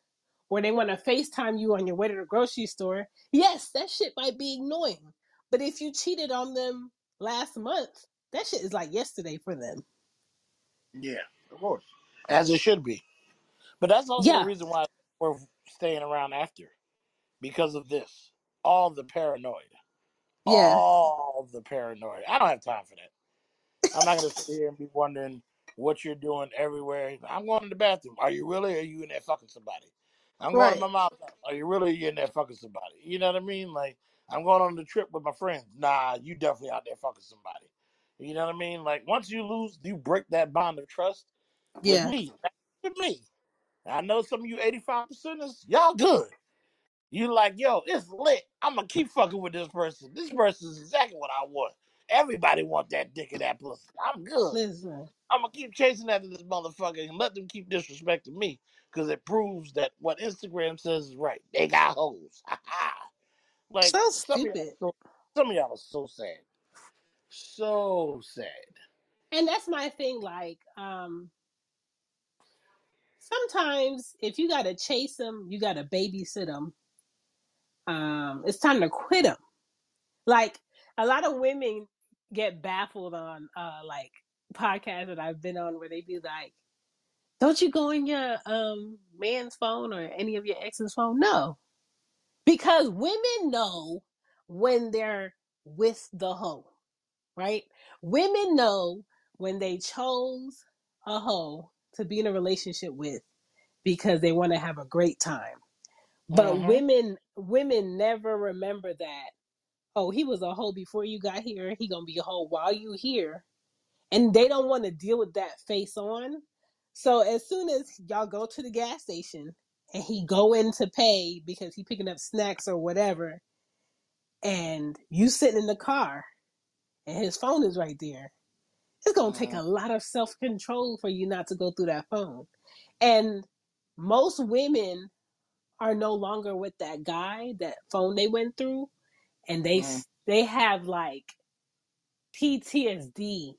or they want to FaceTime you on your way to the grocery store, yes, that shit might be annoying. But if you cheated on them last month, that shit is like yesterday for them. Yeah, of course. As it should be. But that's also the reason why we're staying around after. Because of this. All the paranoia, yeah, All the paranoia. I don't have time for that. I'm not gonna sit here and be wondering what you're doing everywhere. I'm going to the bathroom. Are you really? Are you in there fucking somebody? I'm going to my mom's house. Are you really? You in there fucking somebody? You know what I mean? Like I'm going on the trip with my friends. Nah, you definitely out there fucking somebody. You know what I mean? Like once you lose, you break that bond of trust with Yeah, me. With me. I know some of you 85 percenters, y'all good. You like, yo, it's lit. I'm gonna keep fucking with this person. This person is exactly what I want. Everybody want that dick and that pussy. I'm good. listen. I'm gonna keep chasing after this motherfucker and let them keep disrespecting me because it proves that what Instagram says is right. They got hoes. like So some of y'all, stupid. so, some of y'all are so sad, so sad. And that's my thing. Like, um, sometimes if you gotta chase them, you gotta babysit them. Um, it's time to quit them. Like a lot of women get baffled on uh like podcasts that I've been on where they be like, "Don't you go in your um man's phone or any of your ex's phone?" No, because women know when they're with the hoe, right? Women know when they chose a hoe to be in a relationship with because they want to have a great time. But Mm-hmm. women women never remember that oh, he was a hoe before you got here. He gonna be a hoe while you here, and they don't want to deal with that face on. So as soon as y'all go to the gas station and he go in to pay because he picking up snacks or whatever, and you sitting in the car and his phone is right there, it's gonna take a Mm-hmm. lot of self control for you not to go through that phone. And most women are no longer with that guy, that phone they went through, and they they have like PTSD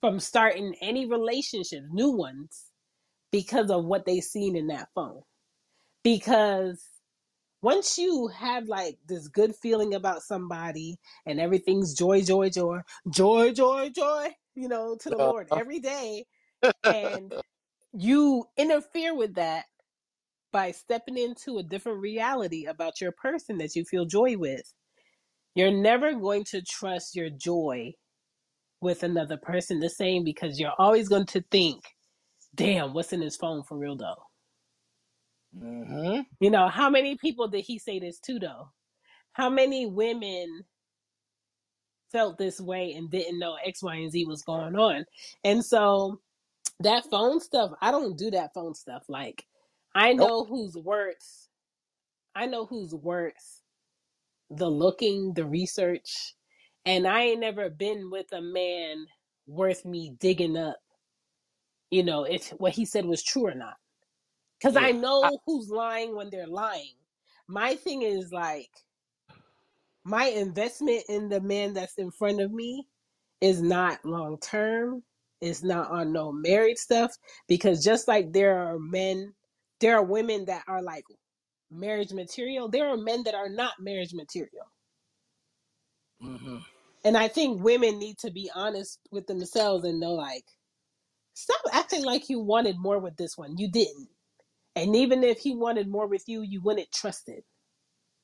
from starting any relationships, new ones, because of what they seen in that phone. Because once you have like this good feeling about somebody and everything's joy, joy, joy, joy, joy, joy, you know, to the Lord Uh-huh. every day, and you interfere with that by stepping into a different reality about your person that you feel joy with, you're never going to trust your joy with another person the same because you're always going to think, damn, what's in his phone for real though? Mm-hmm. You know, how many people did he say this to though? How many women felt this way and didn't know X, Y, and Z was going on? And so that phone stuff, I don't do that phone stuff. Like, I Nope. know who's worth, I know who's worth the looking, the research. And I ain't never been with a man worth me digging up, you know, if what he said was true or not. Because I Yeah. I, know who's lying when they're lying. My thing is like, my investment in the man that's in front of me is not long term. It's not on no married stuff. Because just like there are men, there are women that are like marriage material, there are men that are not marriage material. mm-hmm. And I think women need to be honest with themselves and know like, stop acting like you wanted more with this one. You didn't. And even if he wanted more with you, you wouldn't trust it.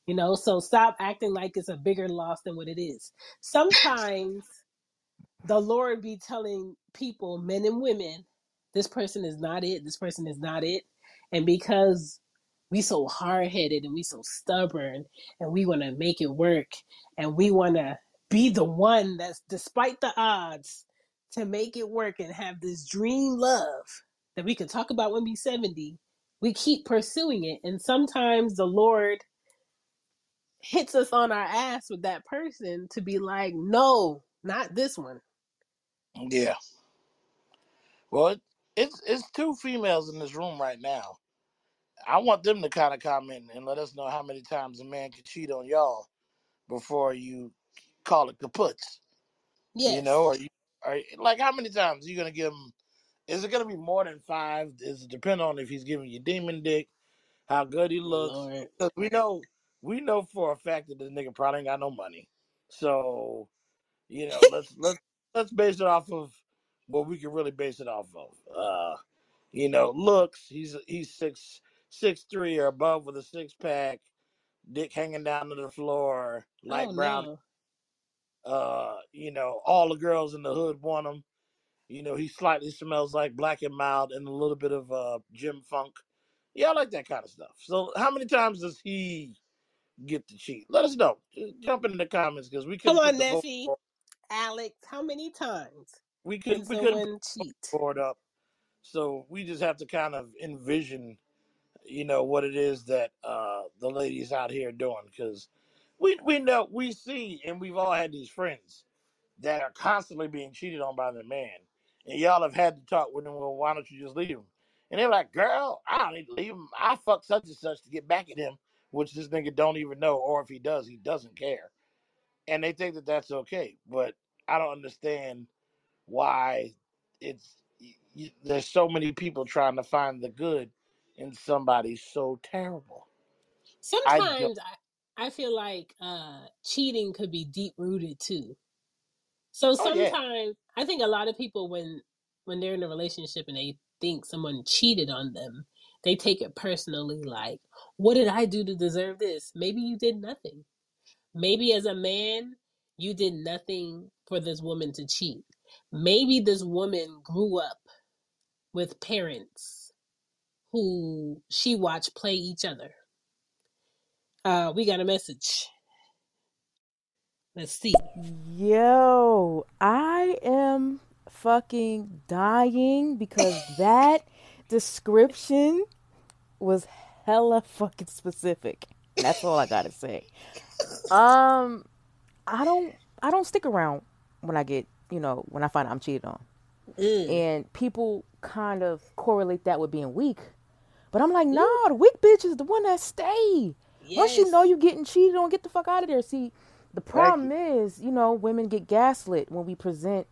You know, so stop acting like it's a bigger loss than what it is. Sometimes the Lord be telling people, men and women, this person is not it, this person is not it. And because we so hard headed and we so stubborn and we want to make it work and we want to be the one that's despite the odds to make it work and have this dream love that we can talk about when we 70 we keep pursuing it and sometimes the lord hits us on our ass with that person to be like no not this one Yeah. Well, it, it's it's two females in this room right now. I want them to kind of comment and let us know how many times a man can cheat on y'all before you call it kaputs. You know, or you are like how many times are you gonna give him? Is it gonna be more than five? Is it depend on if he's giving you demon dick, how good he looks? lord we know we know for a fact that this nigga probably ain't got no money. So you know, let's let's let's base it off of what we can really base it off of. Uh, you know, looks. He's he's six six three or above with a six pack, dick hanging down to the floor, oh light brown. no Uh, you know, all the girls in the hood want him. You know, he slightly smells like black and mild and a little bit of uh Jim Funk. Yeah, I like that kind of stuff. So, how many times does he get to cheat? Let us know. Just jump in the comments because we come couldn't on nephew alex how many times We can couldn't we couldn't put someone the cheat board up. So we just have to kind of envision you know what it is that uh the ladies out here doing because we we know we see and we've all had these friends that are constantly being cheated on by their man and y'all have had to talk with them well why don't you just leave him and they're like girl i don't need to leave him i fuck such and such to get back at him which this nigga don't even know or if he does he doesn't care and they think that that's okay but i don't understand why it's y- y- there's so many people trying to find the good in somebody so terrible. I sometimes I feel like uh cheating could be deep rooted too. So Oh yeah. sometimes I think a lot of people when when they're in a relationship and they think someone cheated on them, they take it personally like, what did I do to deserve this? Maybe you did nothing. Maybe as a man, you did nothing for this woman to cheat. Maybe this woman grew up with parents who she watched play each other. Uh, we got a message. Let's see. Yo, I am fucking dying because that description was hella fucking specific. That's all I gotta say. Um, I don't, I don't stick around when I get, you know, when I find I'm cheated on, Mm, and people kind of correlate that with being weak. But I'm like, nah, the weak bitch is the one that stay. Once you know you're getting cheated on, get the fuck out of there. See, the problem you. is, you know, women get gaslit when we present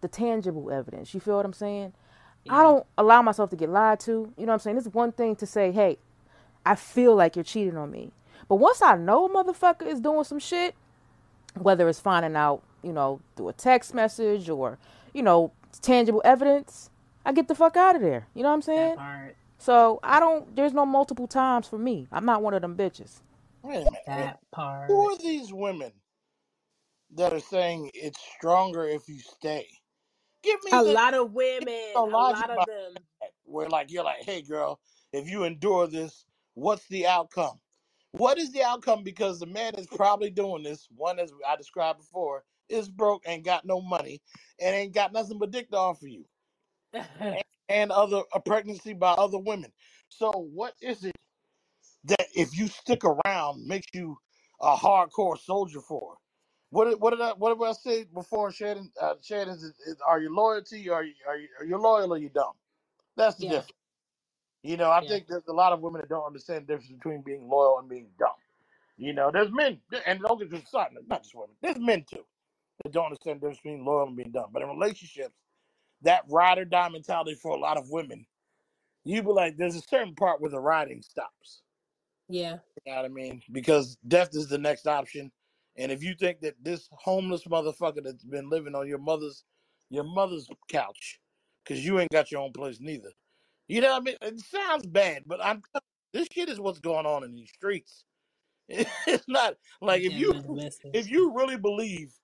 the tangible evidence. You feel what I'm saying? I don't allow myself to get lied to. You know what I'm saying? It's one thing to say, hey, I feel like you're cheating on me. But once I know a motherfucker is doing some shit, whether it's finding out, you know, through a text message or, you know, tangible evidence, I get the fuck out of there. You know what I'm saying? So I don't, there's no multiple times for me. I'm not one of them bitches. Wait a minute. That Who are these women that are saying it's stronger if you stay? Give me A the, lot of give me women, the a logic lot of behind them. that. Where like you're like, hey girl, if you endure this, what's the outcome? What is the outcome? Because the man is probably doing this. One, as I described before, is broke, ain't got no money, and ain't got nothing but dick to offer you, and, and other a pregnancy by other women. So what is it that if you stick around makes you a hardcore soldier for? What did, what did I what did I say before? Shannon, uh, Shannon, is, is, are you loyalty? Are you are you are you loyal or you dumb? That's the yeah, difference. You know, I yeah, think there's a lot of women that don't understand the difference between being loyal and being dumb. You know, there's men, and don't get started, not just women. There's men too that don't understand the difference between loyal and being dumb. But in relationships, that ride or die mentality for a lot of women, you be like, there's a certain part where the riding stops. Yeah, You know what I mean? Because death is the next option. And if you think that this homeless motherfucker that's been living on your mother's your mother's couch, because you ain't got your own place neither. You know what I mean? It sounds bad, but I'm this shit is what's going on in these streets. It's not like if you if you really believe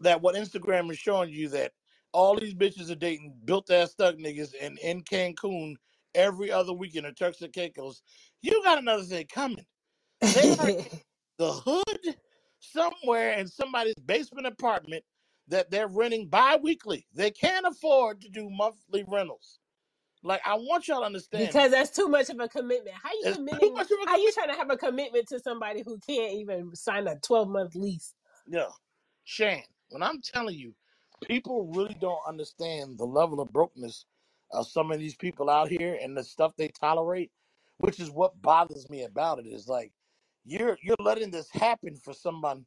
that what Instagram is showing you that all these bitches are dating built ass stuck niggas and in Cancun every other weekend or Turks and Caicos, you got another thing coming. They are the hood somewhere in somebody's basement apartment that they're renting bi-weekly. They can't afford to do monthly rentals. Like I want y'all to understand because that's too much of a commitment. How you it's committing? much of a How you trying to have a commitment to somebody who can't even sign a twelve month lease? Yeah. Shan, when I'm telling you, people really don't understand the level of brokenness of some of these people out here and the stuff they tolerate, which is what bothers me about it. Is like you're you're letting this happen for someone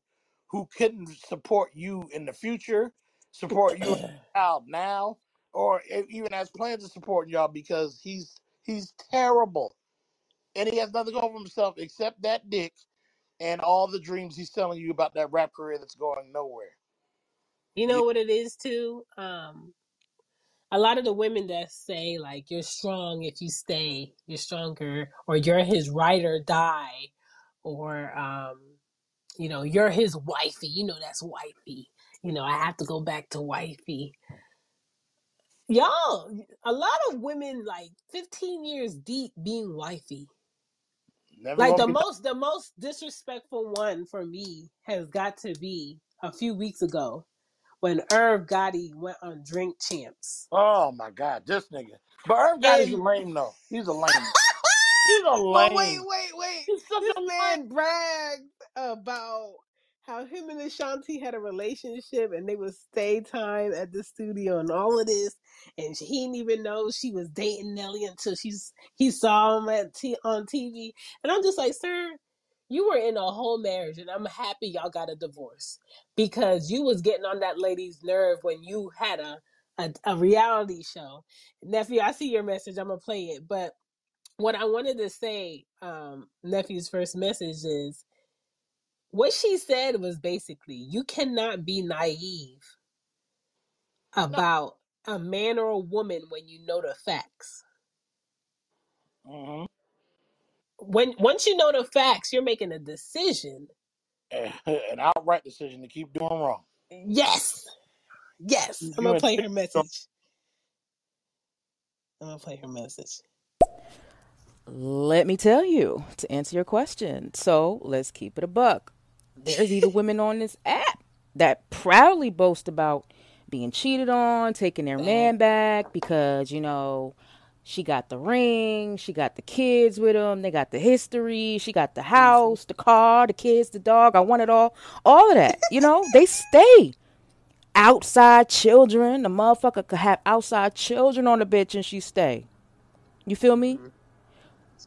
who couldn't support you in the future, support you out now, or e- even has plans to support y'all because he's he's terrible and he has nothing going for himself except that dick and all the dreams he's telling you about that rap career that's going nowhere. You You, know what it is too. Um, a lot of the women that say like you're strong if you stay, you're stronger, or you're his ride or die, or um, you know, you're his wifey. You know that's wifey. You know, I have to go back to wifey. Y'all, a lot of women like 15 years deep being wifey. never Like the most the most disrespectful one for me has got to be a few weeks ago when Irv Gotti went on Drink Champs. Oh my god, this nigga. But Irv Gotti's a And lame though. He's a lame. He's a But wait, lame. wait, wait. He's such This a lame. man bragged about how him and Ashanti had a relationship and they would stay time at the studio and all of this. And he didn't even know she was dating Nelly until she's he saw him at t- on TV. And I'm just like, sir, you were in a whole marriage and I'm happy y'all got a divorce because you was getting on that lady's nerve when you had a a, a reality show. Nephew, I see your message. I'm gonna play it, but what I wanted to say, um, nephew's first message is. what she said was basically you cannot be naive No. about a man or a woman when you know the facts. hmm When once you know the facts, you're making a decision. An outright decision to keep doing wrong. Yes, yes. You I'm gonna play her message. I'm gonna play her message. Let me tell you to answer your question. So let's keep it a buck. There's even women on this app that proudly boast about being cheated on, taking their man back because, you know, she got the ring, she got the kids with them, they got the history, she got the house, the car, the kids, the dog. I want it all. All of that. You know, they stay. Outside children, the motherfucker could have outside children on the bitch and she stay. You feel me?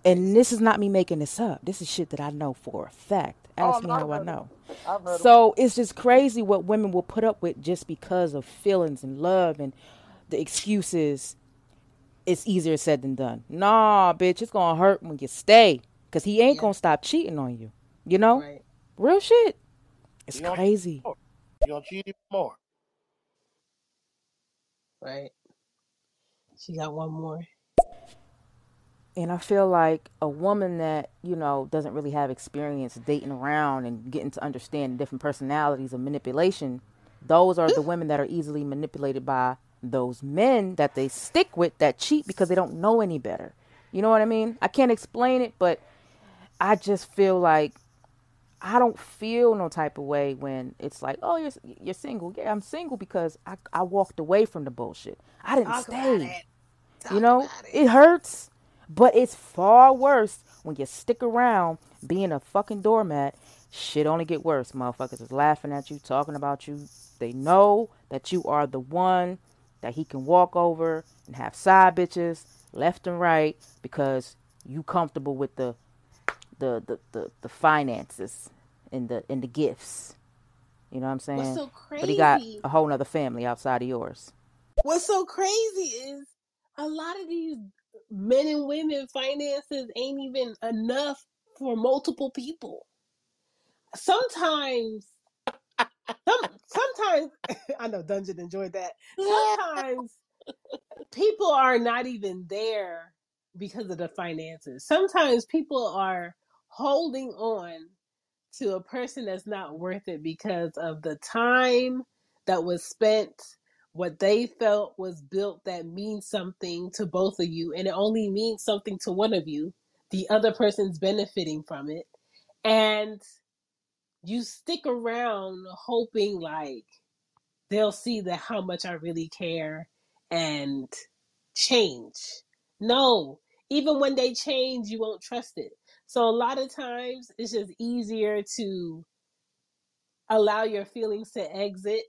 And this is not me making this up. This is shit that I know for a fact. Ask Oh, me how I it. know. So it's just crazy what women will put up with just because of feelings and love and the excuses. It's easier said than done. Nah, bitch, it's gonna hurt when you stay. Cause he ain't Yeah. gonna stop cheating on you. You know? Right, Real shit. It's You don't- crazy. You're gonna cheat even more. right. She got one more. And I feel like a woman that, you know, doesn't really have experience dating around and getting to understand different personalities of manipulation, those are the women that are easily manipulated by those men that they stick with that cheat because they don't know any better. You know what I mean? I can't explain it, but I just feel like I don't feel no type of way when it's like, oh, you're you're single. Yeah, I'm single because I I walked away from the bullshit. I didn't Talk stay it. You know about it. hurts but it's far worse when you stick around being a fucking doormat shit only get worse motherfuckers is laughing at you talking about you they know that you are the one that he can walk over and have side bitches left and right because you comfortable with the the the, the, the finances and the and the gifts. You know what i'm saying? What's so but he got a whole nother family outside of yours. What's so crazy is a lot of these men and women finances ain't even enough for multiple people. Sometimes, some sometimes I know Dungeon enjoyed that. Sometimes people are not even there because of the finances. Sometimes people are holding on to a person that's not worth it because of the time that was spent, what they felt was built that means something to both of you, and it only means something to one of you. The other person's benefiting from it. And you stick around hoping like they'll see that how much I really care and change. No, even when they change, you won't trust it. So a lot of times it's just easier to allow your feelings to exit,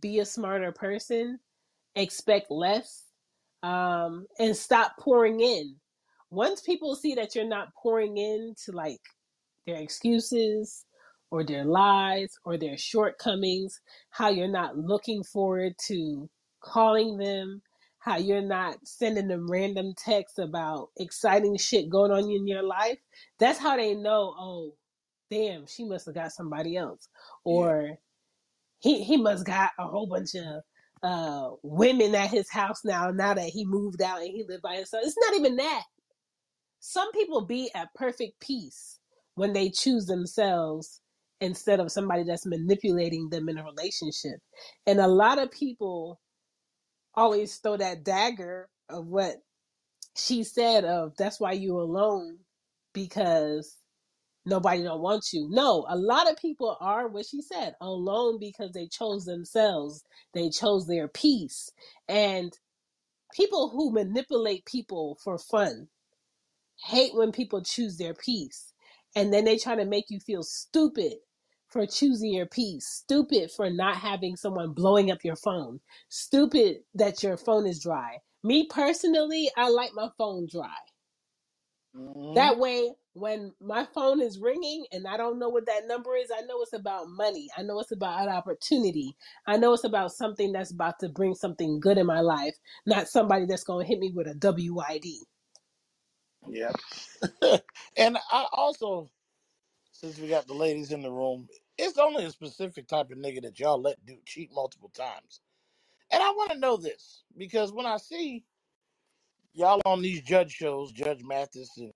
be a smarter person, expect less, um, and stop pouring in. Once people see that you're not pouring in to like their excuses or their lies or their shortcomings, how you're not looking forward to calling them, how you're not sending them random texts about exciting shit going on in your life, that's how they know, oh, damn, she must have got somebody else. Or he, he must got a whole bunch of uh women at his house now now that he moved out and he lived by himself. It's not even that some people be at perfect peace when they choose themselves instead of somebody that's manipulating them in a relationship. And a lot of people always throw that dagger of what she said of that's why you alone because nobody don't want you. No, a lot of people are what she said, alone because they chose themselves. They chose their peace. And people who manipulate people for fun hate when people choose their peace and then they try to make you feel stupid for choosing your peace stupid for not having someone blowing up your phone stupid that your phone is dry. Me personally i like my phone dry. Mhm. that way when my phone is ringing and i don't know what that number is i know it's about money. I know it's about an opportunity. I know it's about something that's about to bring something good in my life not somebody that's going to hit me with a wid Yeah. and I also since we got the ladies in the room, it's only a specific type of nigga that y'all let do cheat multiple times. And I want to know this because when I see y'all on these judge shows, Judge Mathis and,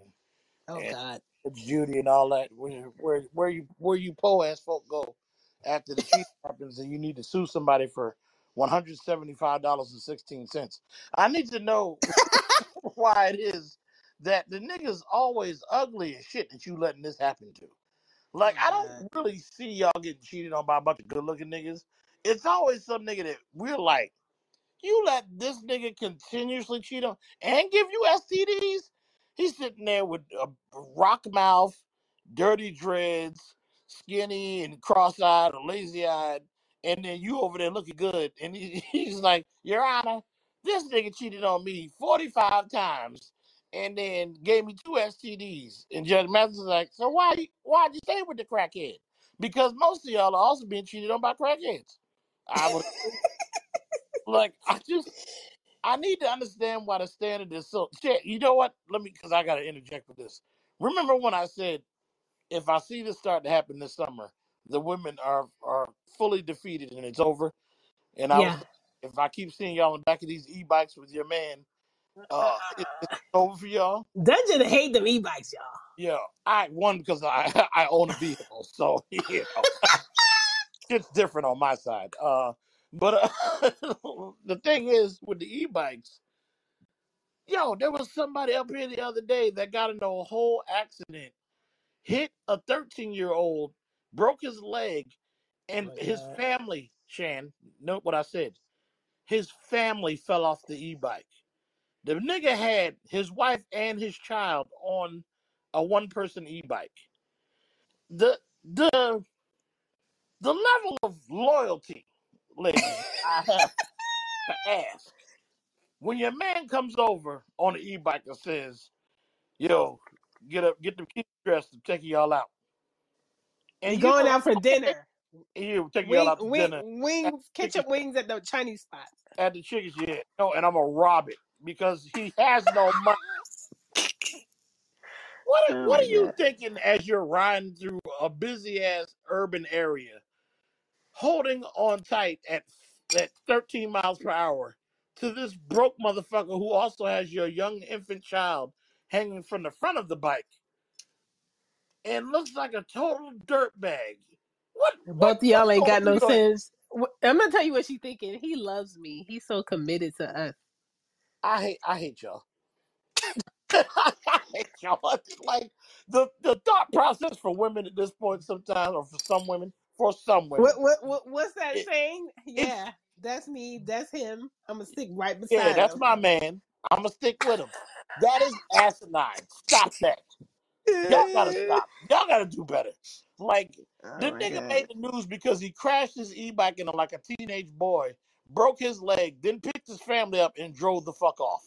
Oh and God. Judge Judy and all that, where where where you where you po ass folk go after the cheat happens and you need to sue somebody for one hundred seventy five dollars and sixteen cents. I need to know why it is that the niggas always ugly as shit that you letting this happen to. Like I don't mm-hmm. really see y'all getting cheated on by a bunch of good looking niggas. It's always some nigga that we're like, you let this nigga continuously cheat on and give you STDs. He's sitting there with a rock mouth, dirty dreads, skinny and cross-eyed or lazy-eyed, and then you over there looking good, and he, he's like, Your Honor, this nigga cheated on me 45 times, and then gave me two STDs. And Judge Mathis is like, So why why'd you stay with the crackhead? Because most of y'all are also being cheated on by crackheads. I would like. I just I need to understand why the standard is so shit. You know what? Let me because I gotta interject with this. Remember when I said if I see this start to happen this summer, the women are are fully defeated and it's over. And I was Yeah. if I keep seeing y'all on the back of these e bikes with your man, uh, it, it's over for y'all. Dungeon hate them e-bikes, y'all. Yeah, I one because I I own a vehicle, so you know it's different on my side. Uh, but uh, the thing is with the e bikes Yo, there was somebody up here the other day that got into a whole accident, hit a 13 year old, broke his leg, Oh and my his God. family, Shan, note what I said. His family fell off the e bike. The nigga had his wife and his child on a one person e bike. The the the level of loyalty, ladies, I have to ask. When your man comes over on the e bike and says, Yo, get up, get the kids dressed. I'm y'all out. And you going out for dinner. and you taking y'all Wing, out to wing, dinner wings, ketchup wings at the Chinese spot. at the chicken shit. No, and I'm gonna rob it because he has no money. What are- Oh what my are you God. thinking as you're riding through a busy ass urban area, holding on tight at at 13 miles per hour to this broke motherfucker who also has your young infant child hanging from the front of the bike and looks like a total dirtbag? What what Both of what's y'all ain't got no sense. I'm gonna tell you what she's thinking. He loves me. He's so committed to us. I hate I hate y'all. I hate y'all. Like the the thought process for women at this point sometimes, or for some women, for some What, women, what, what, what's that it, saying? it's Yeah, that's me. That's him. I'm gonna stick right beside yeah, beside that's my man. I'm gonna stick with him. That is asinine. Stop that. Y'all gotta stop. Y'all gotta do better. Like oh the my nigga god. made the news because he crashed his e-bike into like a teenage boy, broke his leg, then picked his family up and drove the fuck off.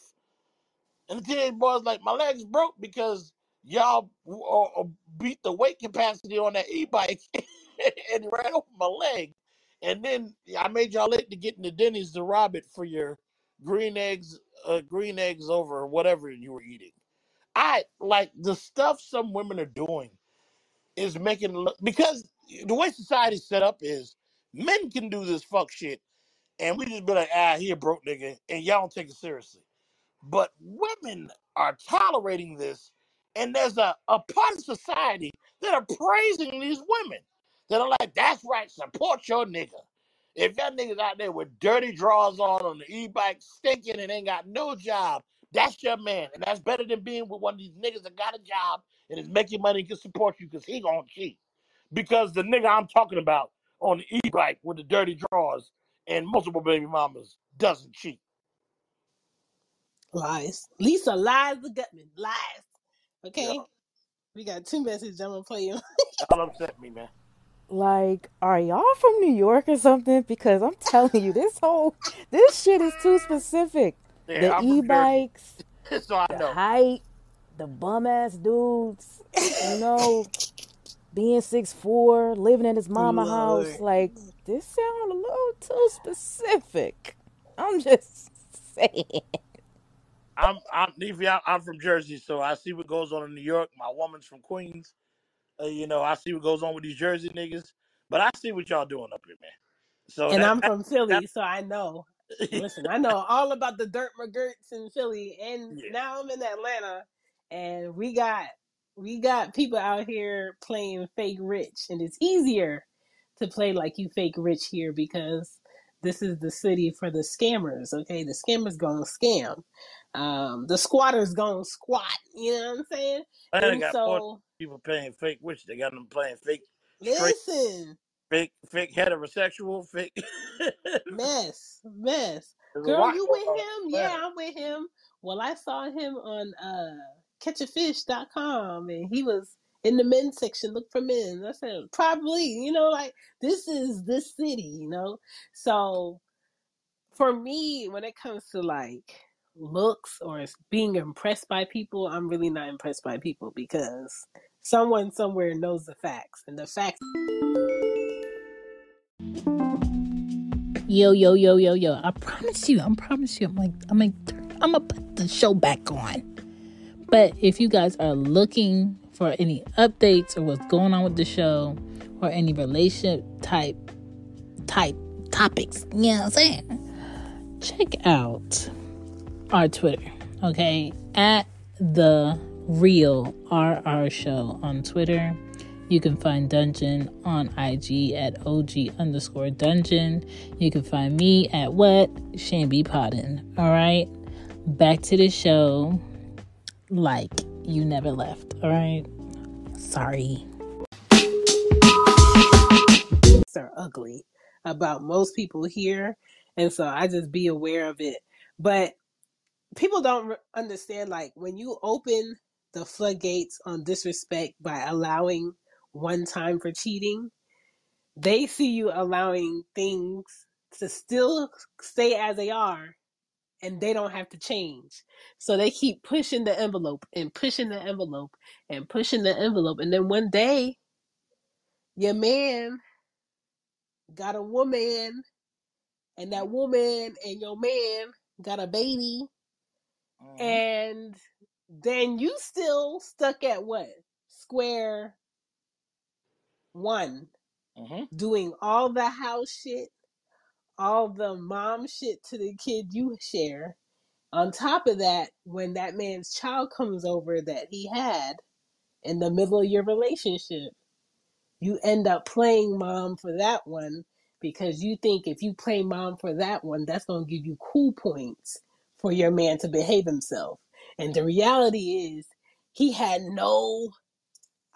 And the teenage boy's like, my leg's broke because y'all uh, uh, beat the weight capacity on that e-bike and ran over my leg. And then I made y'all late to get in the Denny's to rob it for your green eggs, uh, green eggs over whatever you were eating. I like the stuff some women are doing is making because the way society's set up is men can do this fuck shit and we just be like, ah, he a broke nigga, and y'all don't take it seriously. But women are tolerating this and there's a, a part of society that are praising these women that are like that's right support your nigga. If that nigga's out there with dirty drawers on on the e-bike stinking and ain't got no job that's your man and that's better than being with one of these niggas that got a job and is making money and can support you because he gonna cheat. Because the nigga i'm talking about on the e-bike with the dirty drawers and multiple baby mamas doesn't cheat Lies. Lisa lies the Gutman. Lies. yeah Okay? We got two messages I'm gonna play you. y'all upset me man Like, are y'all from New York or something? Because I'm telling you, this whole this shit is too specific. Yeah, The I'm e-bikes, so I the know. height, the bum ass dudes, you know, being six four, living in his mama house. Like, this sound a little too specific. I'm just saying. I'm I'm Nevi, I'm I'm from Jersey, so I see what goes on in New York. My woman's from Queens, Uh, you know, I see what goes on with these Jersey niggas, but I see what y'all doing up here, man. So And that I'm that from that Philly, so I know. Listen, I know all about the dirt McGirts in Philly, and yeah. now I'm in Atlanta, and we got we got people out here playing fake rich, and it's easier to play like you fake rich here because this is the city for the scammers. Okay, the scammers gonna scam, um, the squatters gonna squat. You know what I'm saying? Atlanta And got so, people playing fake rich. They got them playing fake listen. fake, fake heterosexual, fake. Mess, mess. Girl, you with him? Yeah, I'm with him. Well, I saw him on uh catchafish.com and he was in the men's section, look for men. I said, probably, you know, like this is this city, you know? So for me, when it comes to like looks or being impressed by people, I'm really not impressed by people because someone somewhere knows the facts and the facts Yo, yo, yo, yo, yo. I promise you, I promise you, I'm like, I'm like, I'm gonna put the show back on. But if you guys are looking for any updates or what's going on with the show or any relationship type type topics, you know what I'm saying? Check out our Twitter, okay? At the real RR show on Twitter. You can find Dungeon on IG at OG underscore Dungeon. You can find me at what? Chanbepoddin. All right. Back to the show like you never left. All right. Sorry. are ugly about most people here. And so I just be aware of it. But people don't understand like when you open the floodgates on disrespect by allowing one time for cheating, they see you allowing things to still stay as they are and they don't have to change. So they keep pushing the envelope and pushing the envelope and pushing the envelope. And then one day, your man got a woman and that woman and your man got a baby Mhm. and then you still stuck at what square one Mhm. doing all the house shit all the mom shit to the kid you share on top of that when that man's child comes over that he had in the middle of your relationship you end up playing mom for that one because you think if you play mom for that one, that's going to give you cool points for your man to behave himself. And the reality is, he had no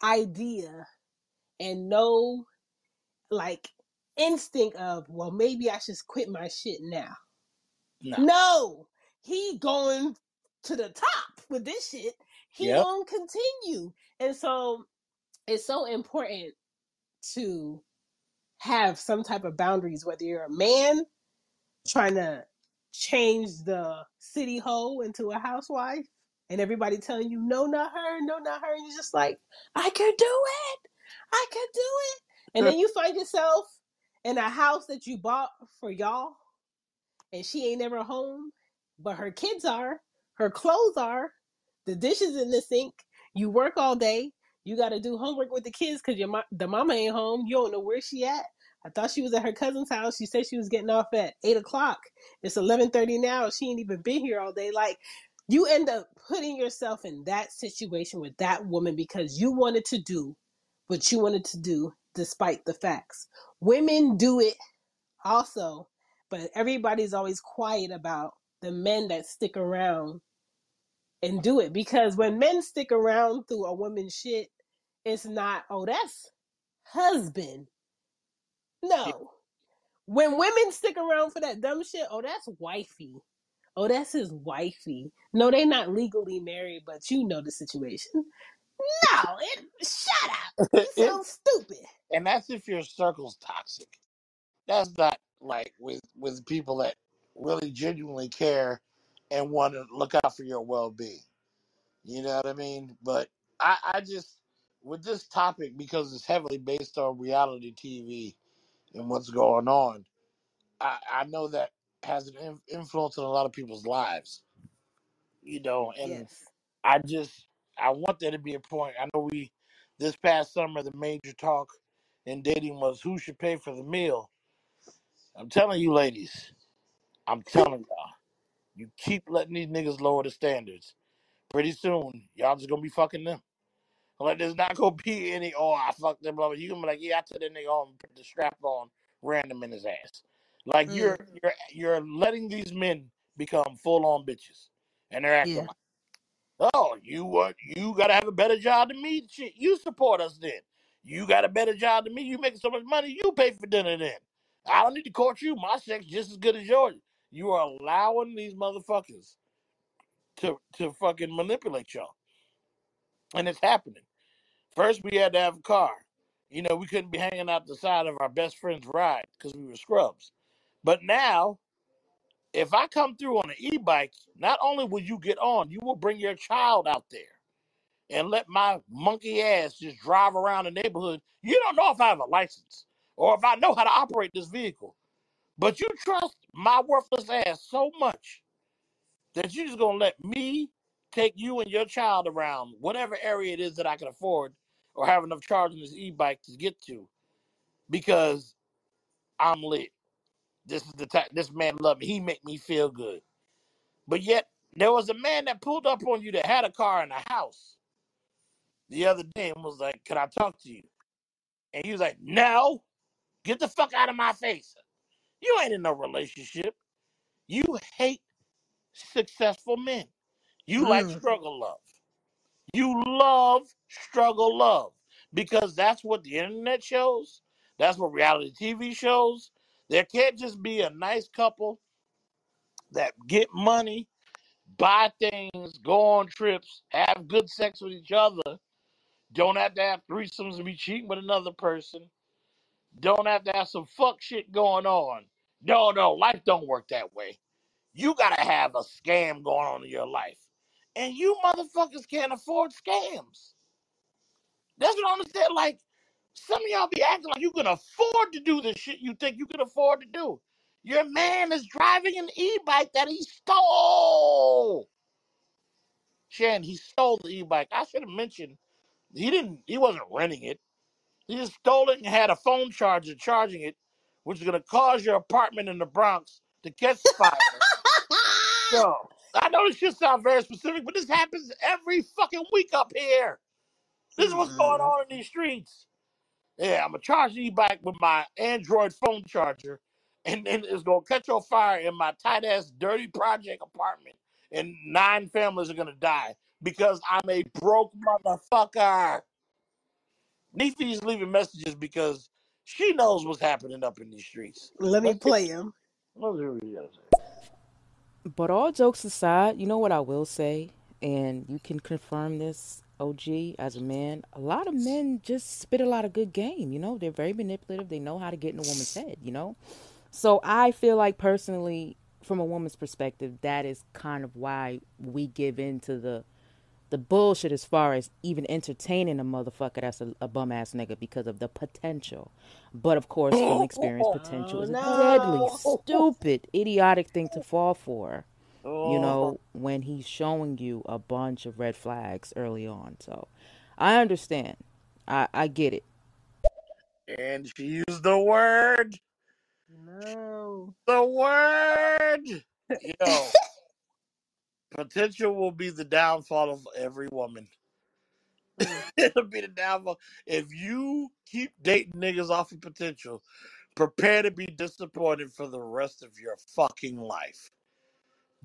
idea and no like instinct of, well, maybe I should quit my shit now. No. No, he going to the top with this shit. He Yep. gonna continue, and so it's so important to have some type of boundaries, whether you're a man trying to change the city hole into a housewife and everybody telling you, no, not her, no, not her. And you're just like, I could do it. I could do it. And then you find yourself in a house that you bought for y'all and she ain't never home, but her kids are, her clothes are, the dishes in the sink. You work all day. You got to do homework with the kids because your the mama ain't home. You don't know where she at. I thought she was at her cousin's house. She said she was getting off at eight o'clock. It's eleven thirty now. She ain't even been here all day. Like you end up putting yourself in that situation with that woman because you wanted to do what you wanted to do despite the facts. Women do it also, but everybody's always quiet about the men that stick around and do it because when men stick around through a woman's shit, it's not, oh, that's husband. No. When women stick around for that dumb shit, oh, that's wifey. Oh, that's his wifey. No, they not legally married, but you know the situation. No, it, shut up. You sound stupid. And that's if your circle's toxic. That's not like with with people that really genuinely care and want to look out for your well being. You know what I mean? But I, I just with this topic because it's heavily based on reality TV and what's going on. I, I know that has an in- influence on a lot of people's lives. You know, and Yes. I just I want there to be a point. I know we this past summer, the major talk in dating was who should pay for the meal. I'm telling you, ladies, I'm telling y'all, you keep letting these niggas lower the standards. Pretty soon, y'all just gonna be fucking them. Like there's not gonna be any. Oh, I fucked them. Blah. blah." You gonna be like, yeah, I took that nigga on, and put the strap on, random in his ass. Like you're Mm, you're you're letting these men become full on bitches, and they're acting yeah. like, oh, you what? You gotta have a better job than me. Shit, you support us then. You got a better job than me. You making so much money. You pay for dinner then. I don't need to court you. My sex just as good as yours. You are allowing these motherfuckers to to fucking manipulate y'all, and it's happening. First, we had to have a car. You know, we couldn't be hanging out the side of our best friend's ride because we were scrubs. But now, if I come through on an e-bike, not only will you get on, you will bring your child out there and let my monkey ass just drive around the neighborhood. You don't know if I have a license or if I know how to operate this vehicle, but you trust my worthless ass so much that you're just gonna let me take you and your child around whatever area it is that I can afford or have enough charge in this e-bike to get to because I'm lit. This is the type this man loved me. He make me feel good. But yet there was a man that pulled up on you that had a car and a house the other day and was like, Can I talk to you? And he was like, No, get the fuck out of my face. You ain't in no relationship. You hate successful men. You like Mm. struggle love. You love struggle love because that's what the internet shows. That's what reality TV shows. There can't just be a nice couple that get money, buy things, go on trips, have good sex with each other. Don't have to have threesomes and be cheating with another person. Don't have to have some fuck shit going on. No, no, life don't work that way. You gotta have a scam going on in your life. And you motherfuckers can't afford scams. That's what I understand. Like, some of y'all be acting like you can afford to do the shit you think you can afford to do. Your man is driving an e-bike that he stole. Shan, he stole the e-bike. I should have mentioned he didn't. He wasn't renting it. He just stole it and had a phone charger charging it, which is gonna cause your apartment in the Bronx to catch fire. So I know this shit sounds very specific, but this happens every fucking week up here. This is what's going mm-hmm. on in these streets. Yeah, I'm gonna charge you e-bike with my Android phone charger, and then it's gonna catch on fire in my tight ass, dirty project apartment, and nine families are gonna die because I'm a broke motherfucker. Nefi's leaving messages because she knows what's happening up in these streets. Let me Let's see, play him. let's see what he gotta say. But all jokes aside, you know what I will say, and you can confirm this, OG, as a man. A lot of men just spit a lot of good game. You know, they're very manipulative. They know how to get in a woman's head. You know, so I feel like personally, from a woman's perspective, that is kind of why we give in to the the bullshit as far as even entertaining a motherfucker that's a, a bum ass nigga because of the potential. But of course, from experience, potential Oh is a oh, deadly, stupid, idiotic thing to fall for. You Oh, know, when he's showing you a bunch of red flags early on. So I understand. I, I get it. and she used the word, No. the word. Yo, potential will be the downfall of every woman. Mm. It'll be the downfall. If you keep dating niggas off of potential, prepare to be disappointed for the rest of your fucking life.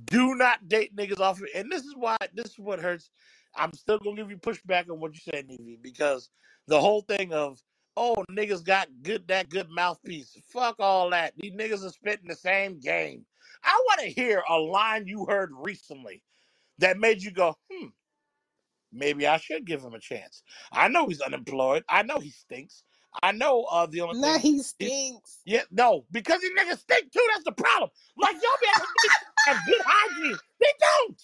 Do not date niggas off of and this is why this is what hurts. I'm still gonna give you pushback on what you said, Nevy, because the whole thing of oh niggas got good that good mouthpiece. Fuck all that. These niggas are spitting the same game. I wanna hear a line you heard recently that made you go, hmm, maybe I should give him a chance. I know he's unemployed. I know he stinks. I know uh the only Now thing he he, stinks. yeah, no, because these niggas stink too. That's the problem. Like y'all be they have good hygiene. They don't.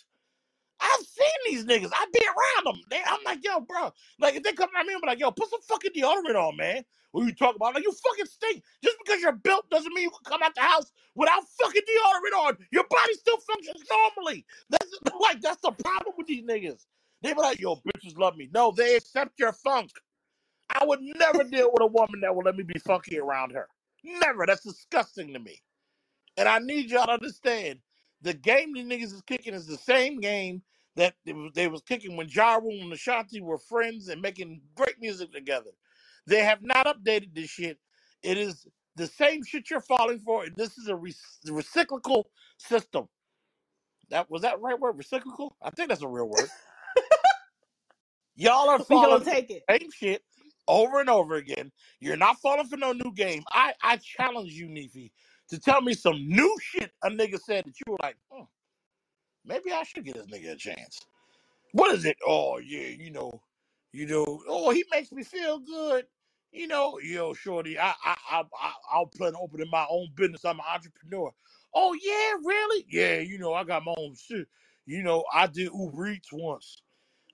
I've seen these niggas. I be around them. They, I'm like, yo, bro. Like if they come at me, I'm like, yo, put some fucking deodorant on, man. What you talk about? Like you fucking stink. Just because you're built doesn't mean you can come out the house without fucking deodorant on. Your body still functions normally. That's like that's the problem with these niggas. They be like, yo, bitches love me. No, they accept your funk. I would never deal with a woman that will let me be funky around her. Never. That's disgusting to me. And I need y'all to understand the game these niggas is kicking is the same game that they was, they was kicking when Ja Rule and Ashanti were friends and making great music together. They have not updated this shit. It is the same shit you're falling for. and This is a re- recyclical system. That was that right word? Recyclical? I think that's a real word. Y'all are We falling gonna for take it. the same shit over and over again. You're not falling for no new game. I I challenge you, Nefi, to tell me some new shit a nigga said that you were like, hmm, maybe I should give this nigga a chance. What is it? Oh yeah, you know, you know. Oh, he makes me feel good. You know, yo, shorty, I I I I- I'll plan on opening my own business. I'm an entrepreneur. Oh yeah, really? Yeah, you know, I got my own shit. You know, I did Uber Eats once.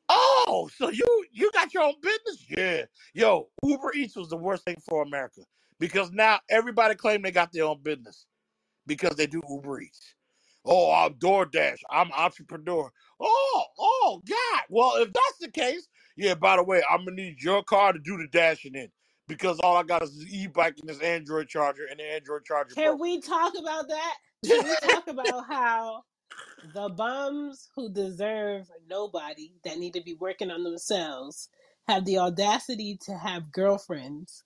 Oh, so you you got your own business? Yeah. Yo, Uber Eats was the worst thing for America because now everybody claim they got their own business because they do Uber Eats. Oh, I'm DoorDash. I'm entrepreneur. Oh, oh, God. Well, if that's the case, yeah. By the way, I'm gonna need your car to do the dashing in because all I got is this e-bike and this Android charger, and the Android charger Can broke. we talk about that? Can we talk about how the bums who deserve nobody that need to be working on themselves have the audacity to have girlfriends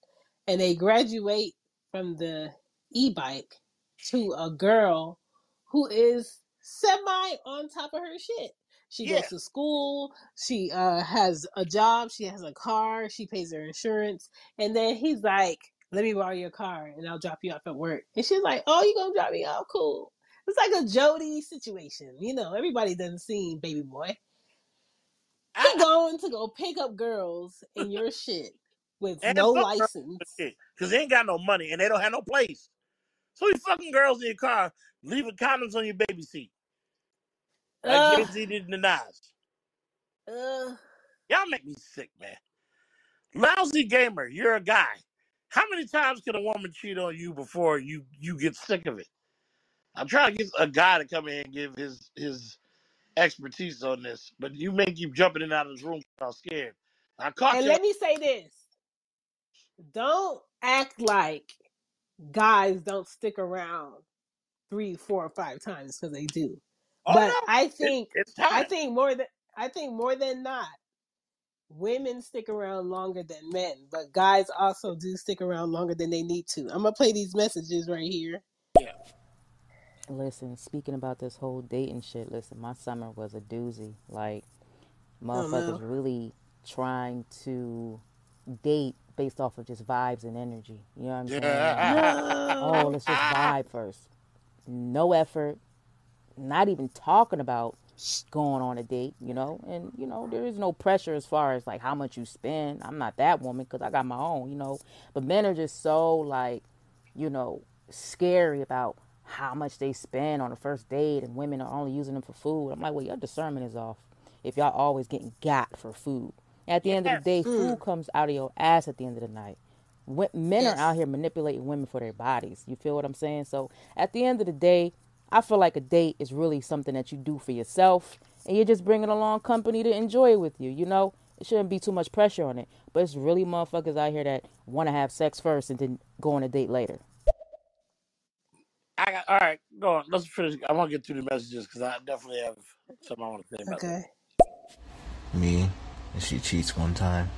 and they graduate from the e-bike to a girl who is semi on top of her shit. She yeah, goes to school she uh, has a job she has a car she pays her insurance and then he's like let me borrow your car and i'll drop you off at work. And she's like oh you gonna drop me off? Cool. It's like a Jody situation. You know, everybody doesn't see Baby Boy. I, He going to go pick up girls in your shit with and no fuck girls license. because they ain't got no money and they don't have no place. So you fucking girls in your car, leaving condoms on your baby seat, like Jay Ugh, Z did in the Nas. ugh. Y'all make me sick, man. Lousy gamer, you're a guy. How many times can a woman cheat on you before you you get sick of it? I'm trying to get a guy to come in and give his his expertise on this, but you may keep jumping in and out of this room 'cause I'm scared. I caught And you. let me say this: don't act like guys don't stick around three, four, or five times because they do. Oh But no, I think, it's I think more than I think more than not, women stick around longer than men. But guys also do stick around longer than they need to. I'm gonna play these messages right here. Yeah. Listen, speaking about this whole dating shit, listen, my summer was a doozy. Like, Oh motherfuckers no. really trying to date based off of just vibes and energy. You know what I'm saying? Like, oh, let's just vibe first. No effort, not even talking about going on a date, you know? And, you know, there is no pressure as far as like how much you spend. I'm not that woman because I got my own, you know? But men are just so like, you know, scary about how much they spend on a first date and women are only using them for food. I'm like, well, your discernment is off if y'all always getting got for food. At the end of the day, yes. food Mm, comes out of your ass at the end of the night. Wo- Men are out here manipulating women for their bodies. You feel what I'm saying? So at the end of the day, I feel like a date is really something that you do for yourself and you're just bringing along company to enjoy it with you. You know, it shouldn't be too much pressure on it. But it's really motherfuckers out here that want to have sex first and then go on a date later. I got all right. Go on. Let's finish. I want to get through the messages because I definitely have something I want to say about that. Okay. Me, if she cheats one time,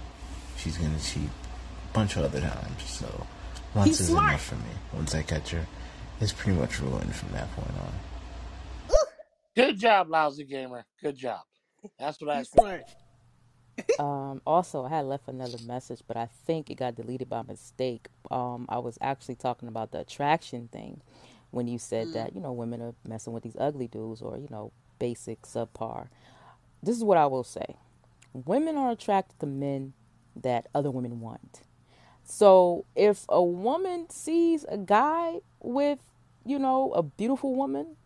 she's gonna cheat a bunch of other times. So once He's is smart. enough for me. Once I catch her, it's pretty much ruined from that point on. Good job, lousy gamer. Good job. That's what I He's expect. smart. Um, also, I had left another message, but I think it got deleted by mistake. Um, I was actually talking about the attraction thing when you said Mm. that, you know, women are messing with these ugly dudes or, you know, basic, subpar. This is what I will say women are attracted to men that other women want. So if a woman sees a guy with, you know, a beautiful woman,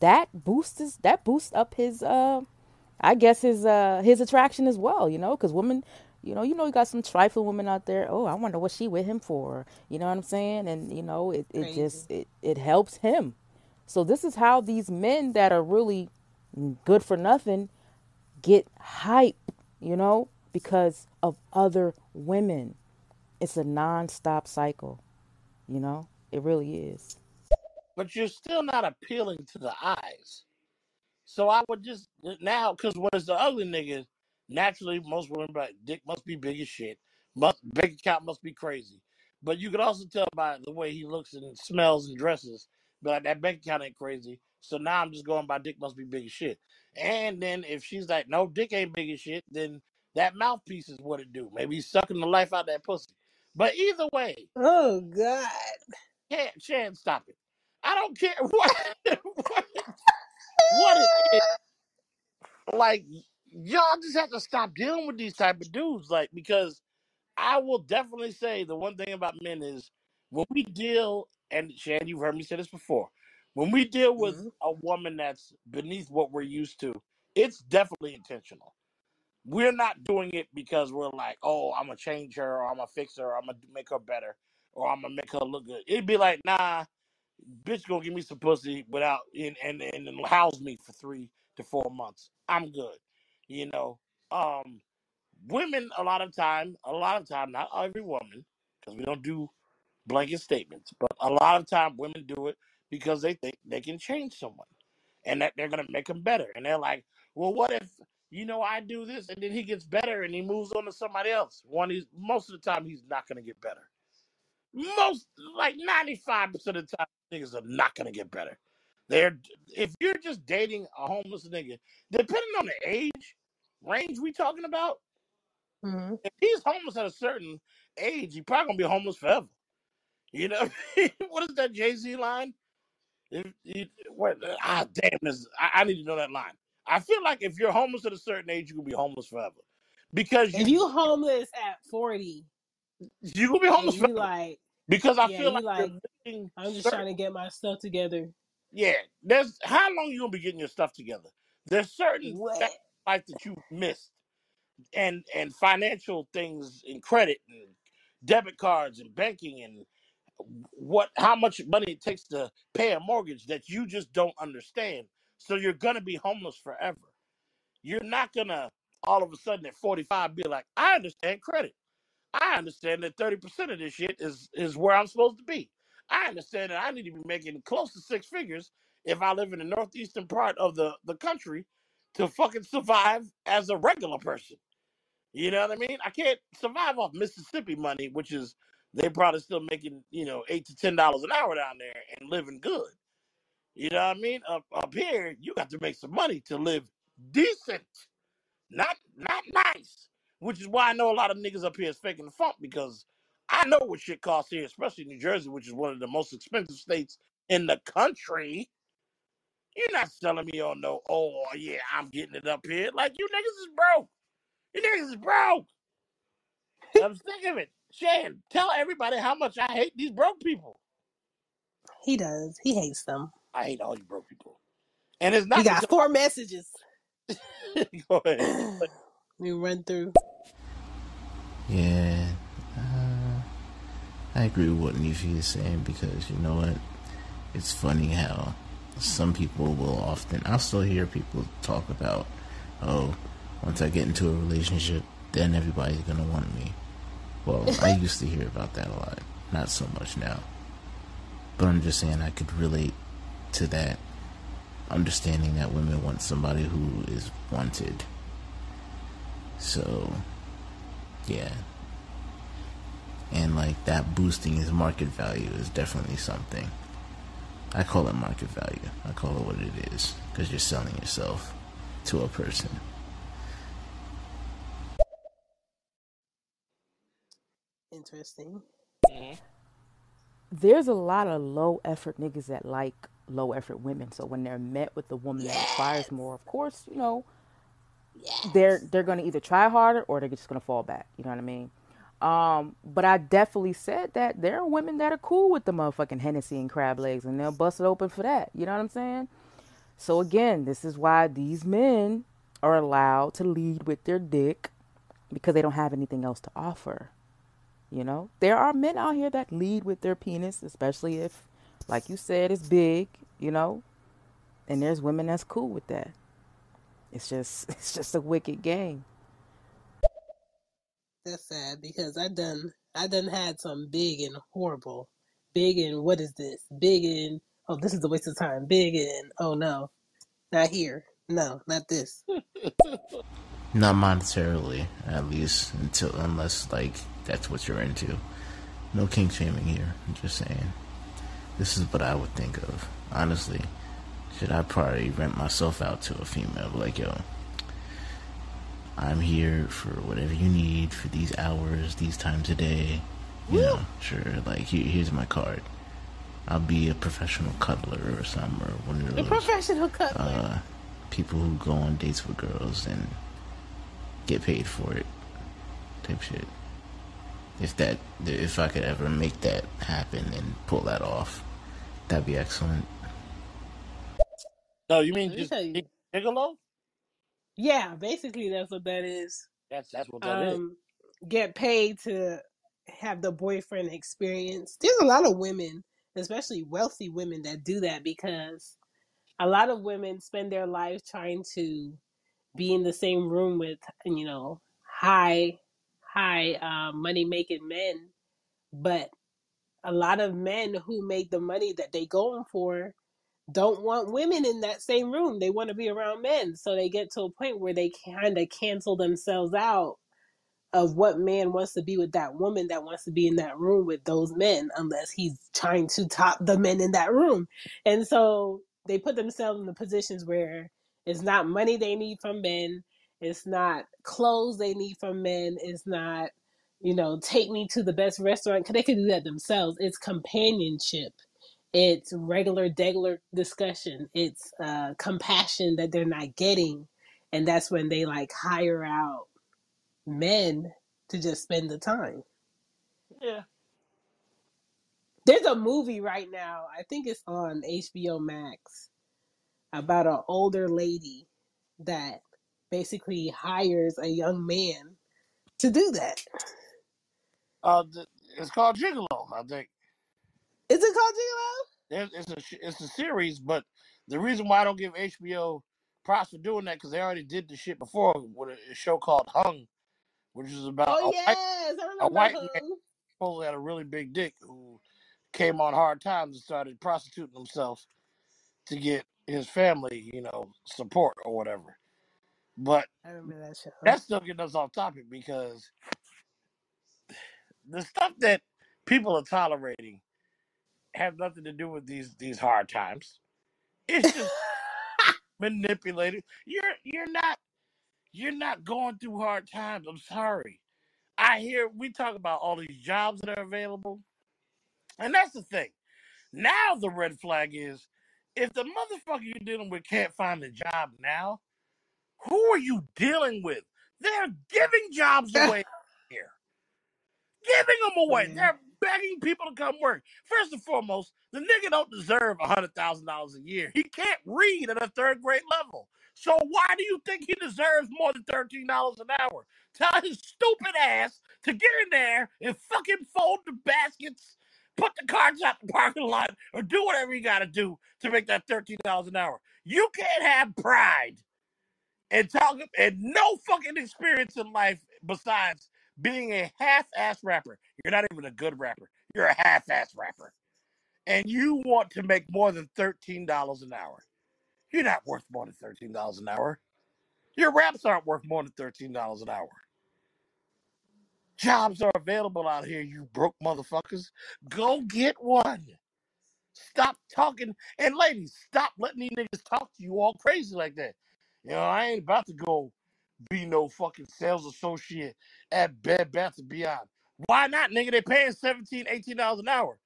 that boosts his, that boosts up his uh I guess his uh his attraction as well, you know, because women, you know, you know, you got some trifling women out there. Oh, I wonder what she with him for. You know what I'm saying? And you know, it it Crazy. just it it helps him. So this is how these men that are really good for nothing get hype. You know, because of other women. It's a non-stop cycle, you know? It really is. but you're still not appealing to the eyes. So I would just now because when it's the ugly nigga, naturally most women like dick must be big as shit. Must bank account must be crazy. But you could also tell by the way he looks and smells and dresses, but like, that bank account ain't crazy. So now I'm just going by dick must be big as shit. And then if she's like, no, dick ain't big as shit, then that mouthpiece is what it do. Maybe he's sucking the life out that pussy. But either way, Oh God. can't Chan, stop it. I don't care what what, what it is. Like y'all just have to stop dealing with these type of dudes. Like because I will definitely say the one thing about men is when we deal and Chan, you've heard me say this before. When we deal with Mhm. a woman that's beneath what we're used to, it's definitely intentional. We're not doing it because we're like, oh, I'm gonna change her, or I'm gonna fix her, or I'm gonna make her better, or I'm gonna make her look good. It'd be like, nah, bitch gonna give me some pussy without and and and then house me for three to four months. I'm good. You know, um, women a lot of time, a lot of time, not every woman, because we don't do blanket statements, but a lot of time women do it because they think they can change someone and that they're gonna make them better. And they're like, well, what if you know I do this and then he gets better and he moves on to somebody else? One, he's most of the time he's not gonna get better most like 95% of the time niggas are not gonna get better. They're if you're just dating a homeless nigga, depending on the age range we talking about, Mhm. if he's homeless at a certain age, he probably gonna be homeless forever. You know what is that Jay Z line? If you, what ah damn this I, I need to know that line. I feel like if you're homeless at a certain age, you will be homeless forever. Because If you you homeless at forty you gonna be homeless you forever. like, Because I yeah, feel you like like, I'm just certain trying to get my stuff together. Yeah, there's how long you gonna be getting your stuff together? There's certain What? facts in life that you missed, and and financial things and credit and debit cards and banking and what how much money it takes to pay a mortgage that you just don't understand. So you're gonna be homeless forever. You're not gonna all of a sudden at 45 be like, I understand credit. I understand that 30% of this shit is is where I'm supposed to be. I understand that I need to be making close to six figures if I live in the northeastern part of the, the country to fucking survive as a regular person. You know what I mean? I can't survive off Mississippi money, which is they probably still making, you know, eight to ten dollars an hour down there and living good. You know what I mean? Up up here, you got to make some money to live decent not not nice. Which is why I know a lot of niggas up here is faking the funk because I know what shit costs here, especially New Jersey, which is one of the most expensive states in the country. You're not selling me on no, oh yeah, I'm getting it up here. Like you niggas is broke. You niggas is broke. I'm sick of it. Chan, tell everybody how much I hate these broke people. He does. He hates them. I hate all you broke people. And it's not not got because four messages. go ahead. we run through. Yeah, uh, I agree with what Nishi is saying because you know what? It's funny how some people will often, I'll still hear people talk about, oh, once I get into a relationship, then everybody's gonna want me. Well, I used to hear about that a lot, not so much now. But I'm just saying I could relate to that, understanding that women want somebody who is wanted. So, yeah. And like that boosting his market value is definitely something. I call it market value. I call it what it is because you're selling yourself to a person. Interesting. Mhm. There's a lot of low effort niggas that like low effort women. So when they're met with a woman that requires more, of course, you know, they're they're gonna either try harder or they're just gonna fall back. You know what I mean? Um, but I definitely said that there are women that are cool with the motherfucking Hennessy and crab legs and they'll bust it open for that. You know what I'm saying? So again, this is why these men are allowed to lead with their dick because they don't have anything else to offer. You know, there are men out here that lead with their penis, especially if, like you said, it's big. You know, and there's women that's cool with that. It's just, it's just a wicked game. That's sad because I done I done had some big and horrible, big and what is this? Big and oh this is a waste of time. Big and oh no, not here. No, not this. Not monetarily, at least until unless like that's what you're into. No king shaming here. I'm just saying. This is what I would think of. Honestly, should I probably rent myself out to a female? Like, yo, I'm here for whatever you need for these hours, these times a day. You Woo! know, sure. Like, here, here's my card. I'll be a professional cuddler or something, or one of A those professional cuddler. uh, people who go on dates with girls and get paid for it, type shit. If that, if I could ever make that happen and pull that off, that'd be excellent. No, you mean Let me just tell you. gigolo? Yeah, basically that's what that is. That's that's what that is. Um, get paid to have the boyfriend experience. There's a lot of women, especially wealthy women, that do that because a lot of women spend their lives trying to be in the same room with, you know, high, high uh, money making men, but a lot of men who make the money that they going for don't want women in that same room. They want to be around men. So they get to a point where they kind of cancel themselves out of what man wants to be with that woman that wants to be in that room with those men unless he's trying to top the men in that room. And so they put themselves in the positions where it's not money they need from men, it's not clothes they need from men, it's not, you know, take me to the best restaurant because they can do that themselves. It's companionship. It's regular, degular discussion. It's uh, compassion that they're not getting. And that's when they like hire out men to just spend the time. Yeah. There's a movie right now, I think it's on HBO Max, about an older lady that basically hires a young man to do that. Uh, it's called Gigolo. I think Is it called Gigolo? it's, it's a it's a series, but the reason why I don't give HBO props for doing that because they already did the shit before with a, show called Hung, which is about Oh a white yes, I a white man supposedly had a really big dick who came on hard times and started prostituting himself to get his family, you know, support or whatever. But I remember that show. that's still getting us off topic because the stuff that people are tolerating have nothing to do with these these hard times. It's just manipulated. You're you're not you're not going through hard times. I'm sorry. I hear we talk about all these jobs that are available, and that's the thing. Now the red flag is if the motherfucker you're dealing with can't find a job now, who are you dealing with? They're giving jobs away here. Giving them away. Yeah. They're begging people to come work. First and foremost, the nigga don't deserve a hundred thousand dollars a year. He can't read at a third grade level. So why do you think he deserves more than thirteen dollars an hour? Tell his stupid ass to get in there and fucking fold the baskets, put the carts out the parking lot, or do whatever you gotta do to make that thirteen dollars an hour. You can't have pride and talk and no fucking experience in life besides being a half-ass rapper. You're not even a good rapper. You're a half-ass rapper. And you want to make more than $13 an hour. You're not worth more than $13 an hour. Your raps aren't worth more than $13 an hour. Jobs are available out here, you broke motherfuckers. Go get one. Stop talking. And ladies, stop letting these niggas talk to you all crazy like that. You know, I ain't about to go be no fucking sales associate at Bed Bath and Beyond. Why not, nigga? They paying 17 dollars an hour.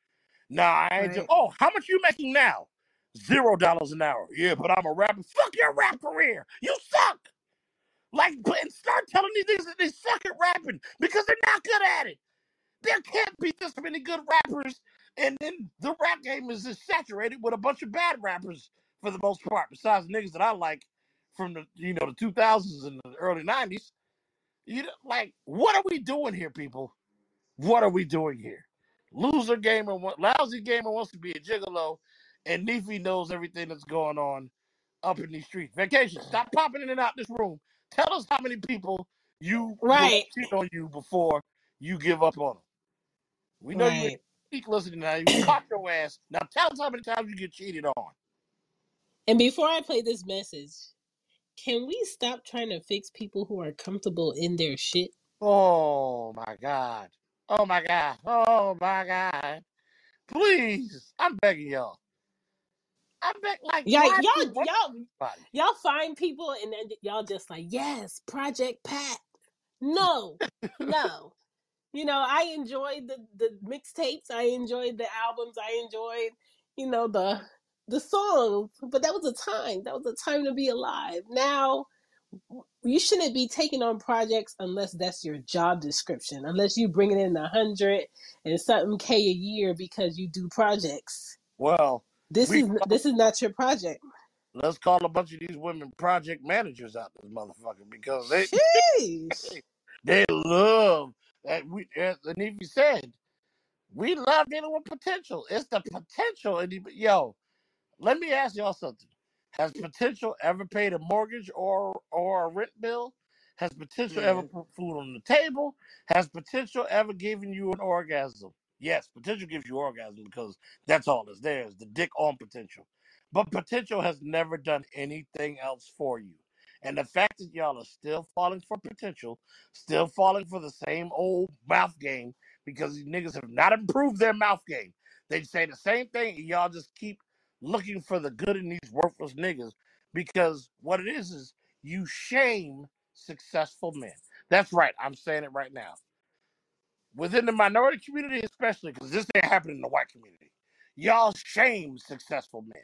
Nah, I ain't just, oh, how much you making now? Zero dollars an hour. Yeah, but I'm a rapper. Fuck your rap career. You suck. Like, and start telling these niggas that they suck at rapping because they're not good at it. There can't be this many good rappers, and then the rap game is just saturated with a bunch of bad rappers for the most part. Besides the niggas that I like from the you know the 2000s and the early 90s. You know, like, what are we doing here, people? What are we doing here? Loser gamer, lousy gamer wants to be a gigolo, and Neefy knows everything that's going on up in these streets. Vacation, stop popping in and out this room. Tell us how many people you Right. cheat on you before you give up on them. We know you Right. speak listening now. You caught your ass. Now tell us how many times you get cheated on. And before I play this message, can we stop trying to fix people who are comfortable in their shit? Oh my God. Oh my God. Oh my God. Please. I'm begging y'all. I'm begging like Yeah, y'all, wait y'all, y'all find people and then y'all just like, yes, Project Pat. No, no. You know, I enjoyed the the mixtapes. I enjoyed the albums. I enjoyed, you know, the the songs. But that was a time. That was a time to be alive. Now you shouldn't be taking on projects unless that's your job description. Unless you bringing in a hundred and something k a year because you do projects. Well, This we is this is not your project. let's call a bunch of these women project managers out this motherfucker because they they love that we as Anifi said, we love dealing with potential. It's the potential and yo, Let me ask y'all something. Has potential ever paid a mortgage or or a rent bill? Has potential ever Man. put food on the table? Has potential ever given you an orgasm? Yes, potential gives you orgasm because that's all that's there is the dick on potential. But potential has never done anything else for you. And the fact that y'all are still falling for potential, still falling for the same old mouth game, because these niggas have not improved their mouth game. They say the same thing, and y'all just keep looking for the good in these worthless niggas because what it is is you shame successful men. That's right. I'm saying it right now. Within the minority community, especially, because this ain't happening in the white community. Y'all shame successful men.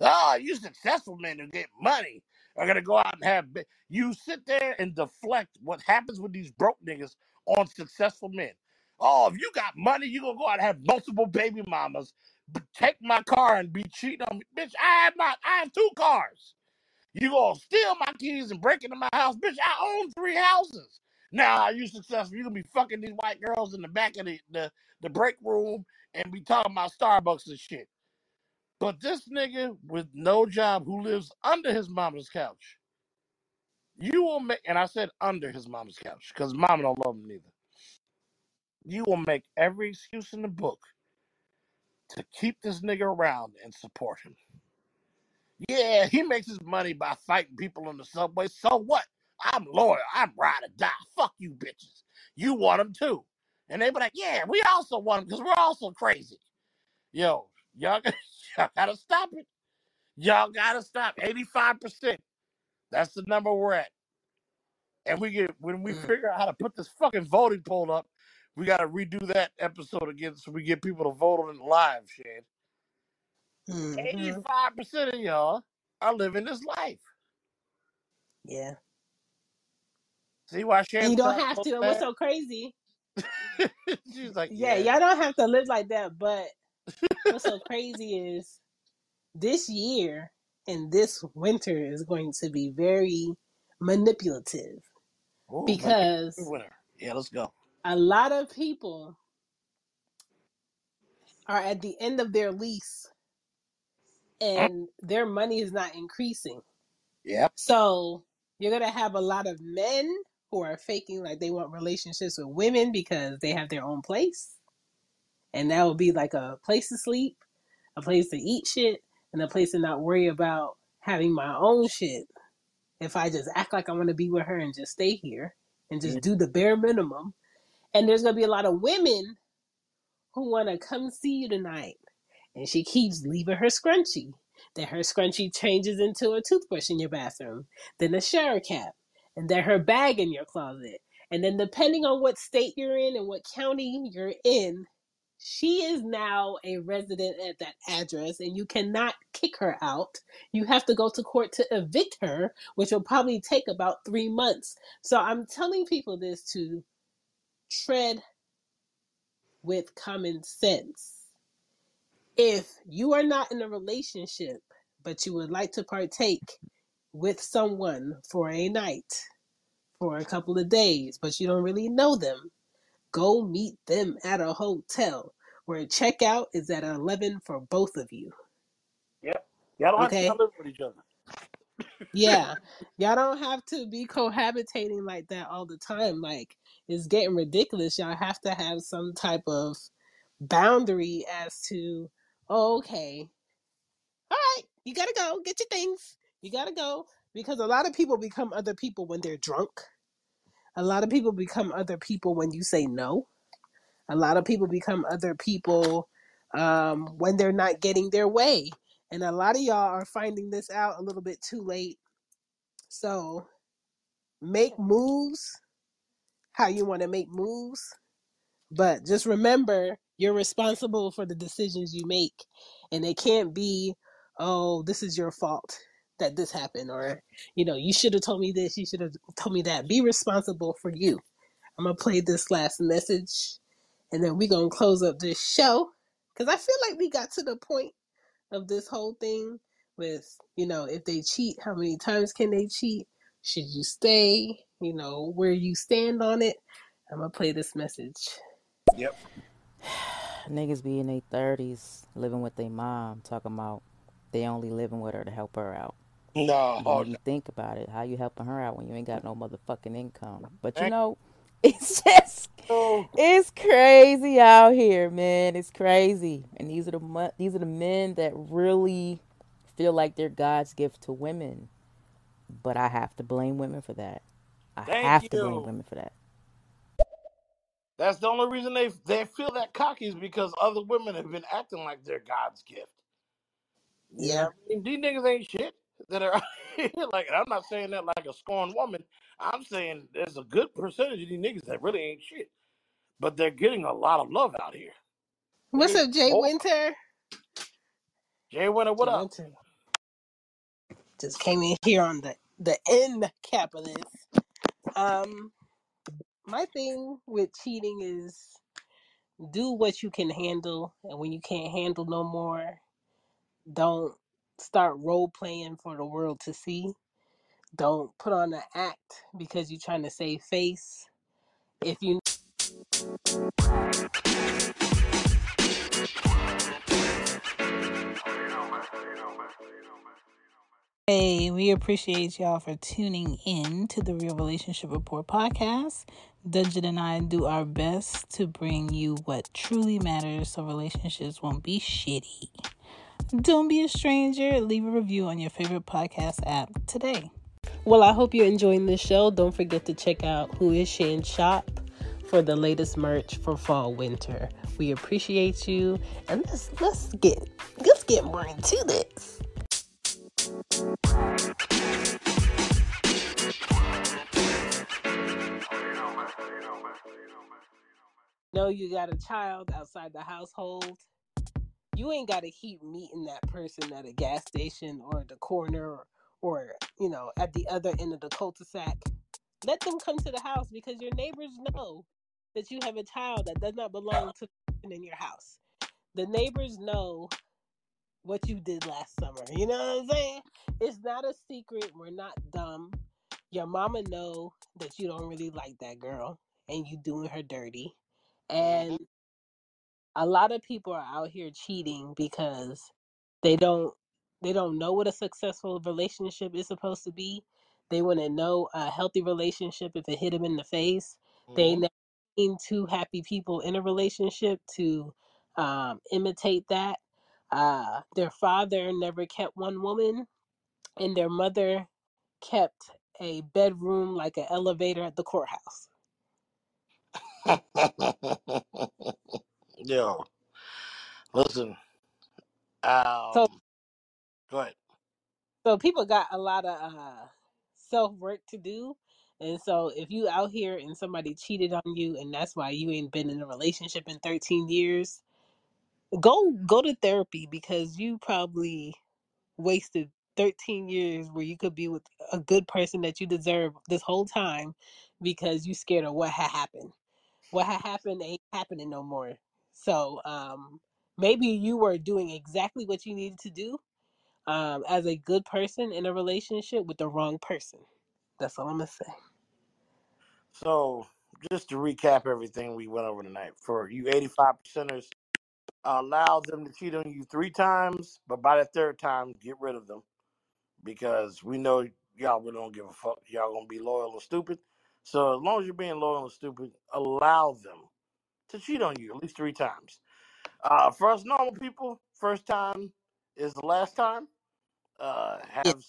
Oh, you successful men who get money are gonna go out and have. You sit there and deflect what happens with these broke niggas on successful men. Oh, if you got money, you gonna go out and have multiple baby mamas take my car and be cheating on me. Bitch, I have my I have two cars. You gonna steal my keys and break into my house. Bitch, I own three houses. Now you successful. You gonna be fucking these white girls in the back of the, the, the break room and be talking about Starbucks and shit. But this nigga with no job who lives under his mama's couch, you will make and I said under his mama's couch, because mama don't love him neither. You will make every excuse in the book to keep this nigga around and support him. Yeah, he makes his money by fighting people on the subway. So what? I'm loyal. I'm ride or die. Fuck you bitches. You want him too. And they be like, yeah, we also want him because we're also crazy. Yo, y'all, y'all gotta stop it. Y'all gotta stop. 85%. That's the number we're at. And we get when we mm. figure out how to put this fucking voting poll up, we gotta redo that episode again so we get people to vote on it live, Chan. Mm-hmm. 85% of y'all are living this life. Yeah. See why And Chan you don't have so to. And what's so crazy? She's like, Yeah, yeah. y'all don't have to live like that. But what's so crazy is this year and this winter is going to be very manipulative Oh, my because. Yeah, let's go. A lot of people are at the end of their lease Mm, and their money is not increasing. Yep. So you're going to have a lot of men who are faking like they want relationships with women because they have their own place. And that will be like a place to sleep, a place to eat shit, and a place to not worry about having my own shit. If I just act like I want to be with her and just stay here and just do the bare minimum. And there's going to be a lot of women who want to come see you tonight and she keeps leaving her scrunchie. Then her scrunchie changes into a toothbrush in your bathroom, then a shower cap, and then her bag in your closet. And then, depending on what state you're in and what county you're in, she is now a resident at that address, and you cannot kick her out. You have to go to court to evict her, which will probably take about three months. So, I'm telling people this to tread with common sense if you are not in a relationship but you would like to partake with someone for a night for a couple of days but you don't really know them go meet them at a hotel where checkout is at 11 for both of you Yep. Y'all don't have to okay live with each other. Yeah. Y'all don't have to be cohabitating like that all the time. Like it's getting ridiculous. Y'all have to have some type of boundary as to, oh, okay, all right, you gotta go, get your things. You gotta go. Because a lot of people become other people when they're drunk. A lot of people become other people when you say no. A lot of people become other people um, when they're not getting their way. And a lot of y'all are finding this out a little bit too late. So make moves how you want to make moves. But just remember, you're responsible for the decisions you make. And it can't be, oh, this is your fault that this happened. Or, you know, you should have told me this, you should have told me that. Be responsible for you. I'm going to play this last message and then we're going to close up this show. Because I feel like we got to the point of this whole thing with, you know, if they cheat, how many times can they cheat? Should you stay? You know, where you stand on it. I'm going to play this message. Yep. Niggas be in their thirties living with their mom, talking about they only living with her to help her out. No, Then oh, you no. think about it, how you helping her out when you ain't got no motherfucking income? But you know, it's just you. it's crazy out here, man. It's crazy. And these are the these are the men that really feel like they're God's gift to women. But I have to blame women for that. I Thank have to blame women for that. That's the only reason they they feel that cocky is because other women have been acting like they're God's gift. You know Yeah. what I mean? These niggas ain't shit that are like I'm not saying that like a scorned woman. I'm saying there's a good percentage of these niggas that really ain't shit. But they're getting a lot of love out here. What's getting up, Jay more. Winter? Jay Winter, what Jay up? Winter just came in here on the the end cap of this. Um, my thing with cheating is do what you can handle, and when you can't handle no more, don't start role playing for the world to see. Don't put on an act because you're trying to save face. If you Hey, we appreciate y'all for tuning in to the Real Relationship Rapport podcast. Dungeon and I do our best to bring you what truly matters so relationships won't be shitty. Don't be a stranger. Leave a review on your favorite podcast app today. Well, I hope you're enjoying this show. Don't forget to check out Who Is Chan Shop for the latest merch for fall winter. We appreciate you, and let's let's get let's get more into this. Know you got a child outside the household. You ain't got to keep meeting that person at a gas station or the corner or, or you know at the other end of the cul-de-sac. Let them come to the house because your neighbors know that you have a child that does not belong to in your house. The neighbors know what you did last summer. You know what I'm saying? It's not a secret. We're not dumb. Your mama know that you don't really like that girl and you doing her dirty. And a lot of people are out here cheating because they don't they don't know what a successful relationship is supposed to be. They want to know a healthy relationship if it hit them in the face. They hmm ain't never seen two happy people in a relationship to um, imitate that. Uh, their father never kept one woman, and their mother kept a bedroom like an elevator at the courthouse. Yo, listen. Um, So go ahead. So people got a lot of uh self work to do. And so if you out here and somebody cheated on you and that's why you ain't been in a relationship in 13 years, go go to therapy because you probably wasted 13 years where you could be with a good person that you deserve this whole time because you scared of what had happened. What had happened ain't happening no more. So um maybe you were doing exactly what you needed to do um, as a good person in a relationship with the wrong person. That's all I'm gonna say. So, just to recap everything we went over tonight, for you 85 percenters, allow them to cheat on you three times, but by the third time, get rid of them because we know y'all really don't give a fuck. Y'all gonna be loyal and stupid. So as long as you're being loyal and stupid, allow them to cheat on you at least three times. Uh, for us normal people, first time is the last time. Uh, Yeah. have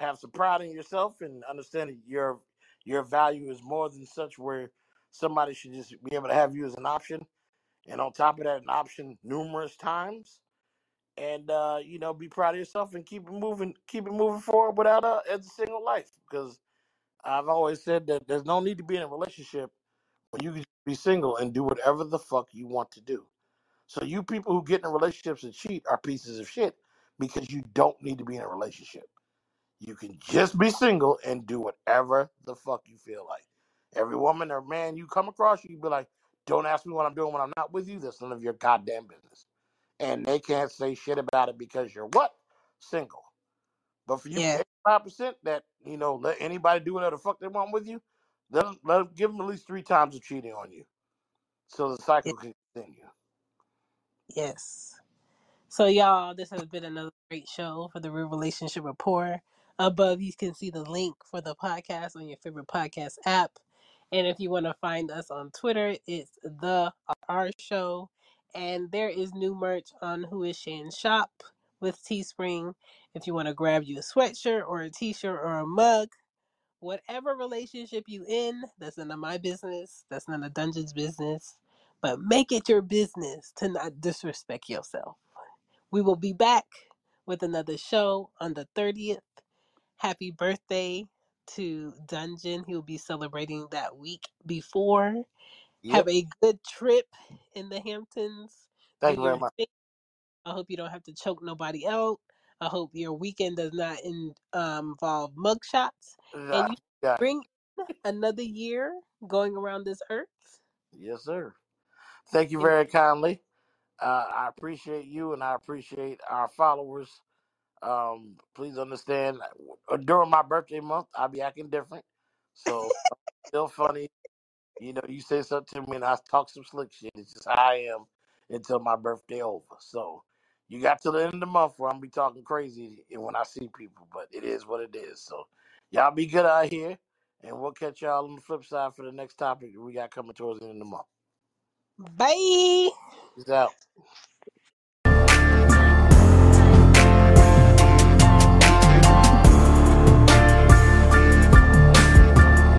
have some pride in yourself and understand that your your value is more than such where somebody should just be able to have you as an option. And on top of that, an option numerous times. And uh, you know, be proud of yourself and keep it moving, keep it moving forward without a as a single life. Because I've always said that there's no need to be in a relationship when you can be single and do whatever the fuck you want to do. So you people who get in relationships and cheat are pieces of shit because you don't need to be in a relationship. You can just be single and do whatever the fuck you feel like. Every woman or man you come across, you be like, "Don't ask me what I'm doing when I'm not with you. That's none of your goddamn business." And they can't say shit about it because you're what single. But for you, Yeah. eighty-five percent that you know, let anybody do whatever the fuck they want with you. Let them, let them give them at least three times of cheating on you, so the Yeah. cycle can continue. Yes. So, y'all, this has been another great show for the Real Relationship Rapport. Above, you can see the link for the podcast on your favorite podcast app. And if you want to find us on Twitter, it's the R Show. And there is new merch on Who Is Chan Shop with Teespring. If you want to grab you a sweatshirt or a t-shirt or a mug, whatever relationship you in, that's none of my business. That's none of Dungeon's business. But make it your business to not disrespect yourself. We will be back with another show on the 30th. Happy birthday to Dungeon. He'll be celebrating that week before. Have a good trip in the Hamptons. Thank you very much. I hope you don't have to choke nobody out. I hope your weekend does not in, um, involve mugshots. And you Yeah. bring another year going around this earth. Yes, sir. Thank you very kindly. Uh, I appreciate you and I appreciate our followers. Um, please understand, uh, during my birthday month, I'll be acting different. So, still funny. You know, you say something to me and I talk some slick shit. It's just how I am until my birthday over. So, you got to the end of the month where I'm be talking crazy and when I see people, but it is what it is. So, y'all be good out here, and we'll catch y'all on the flip side for the next topic we got coming towards the end of the month. Bye. Peace out.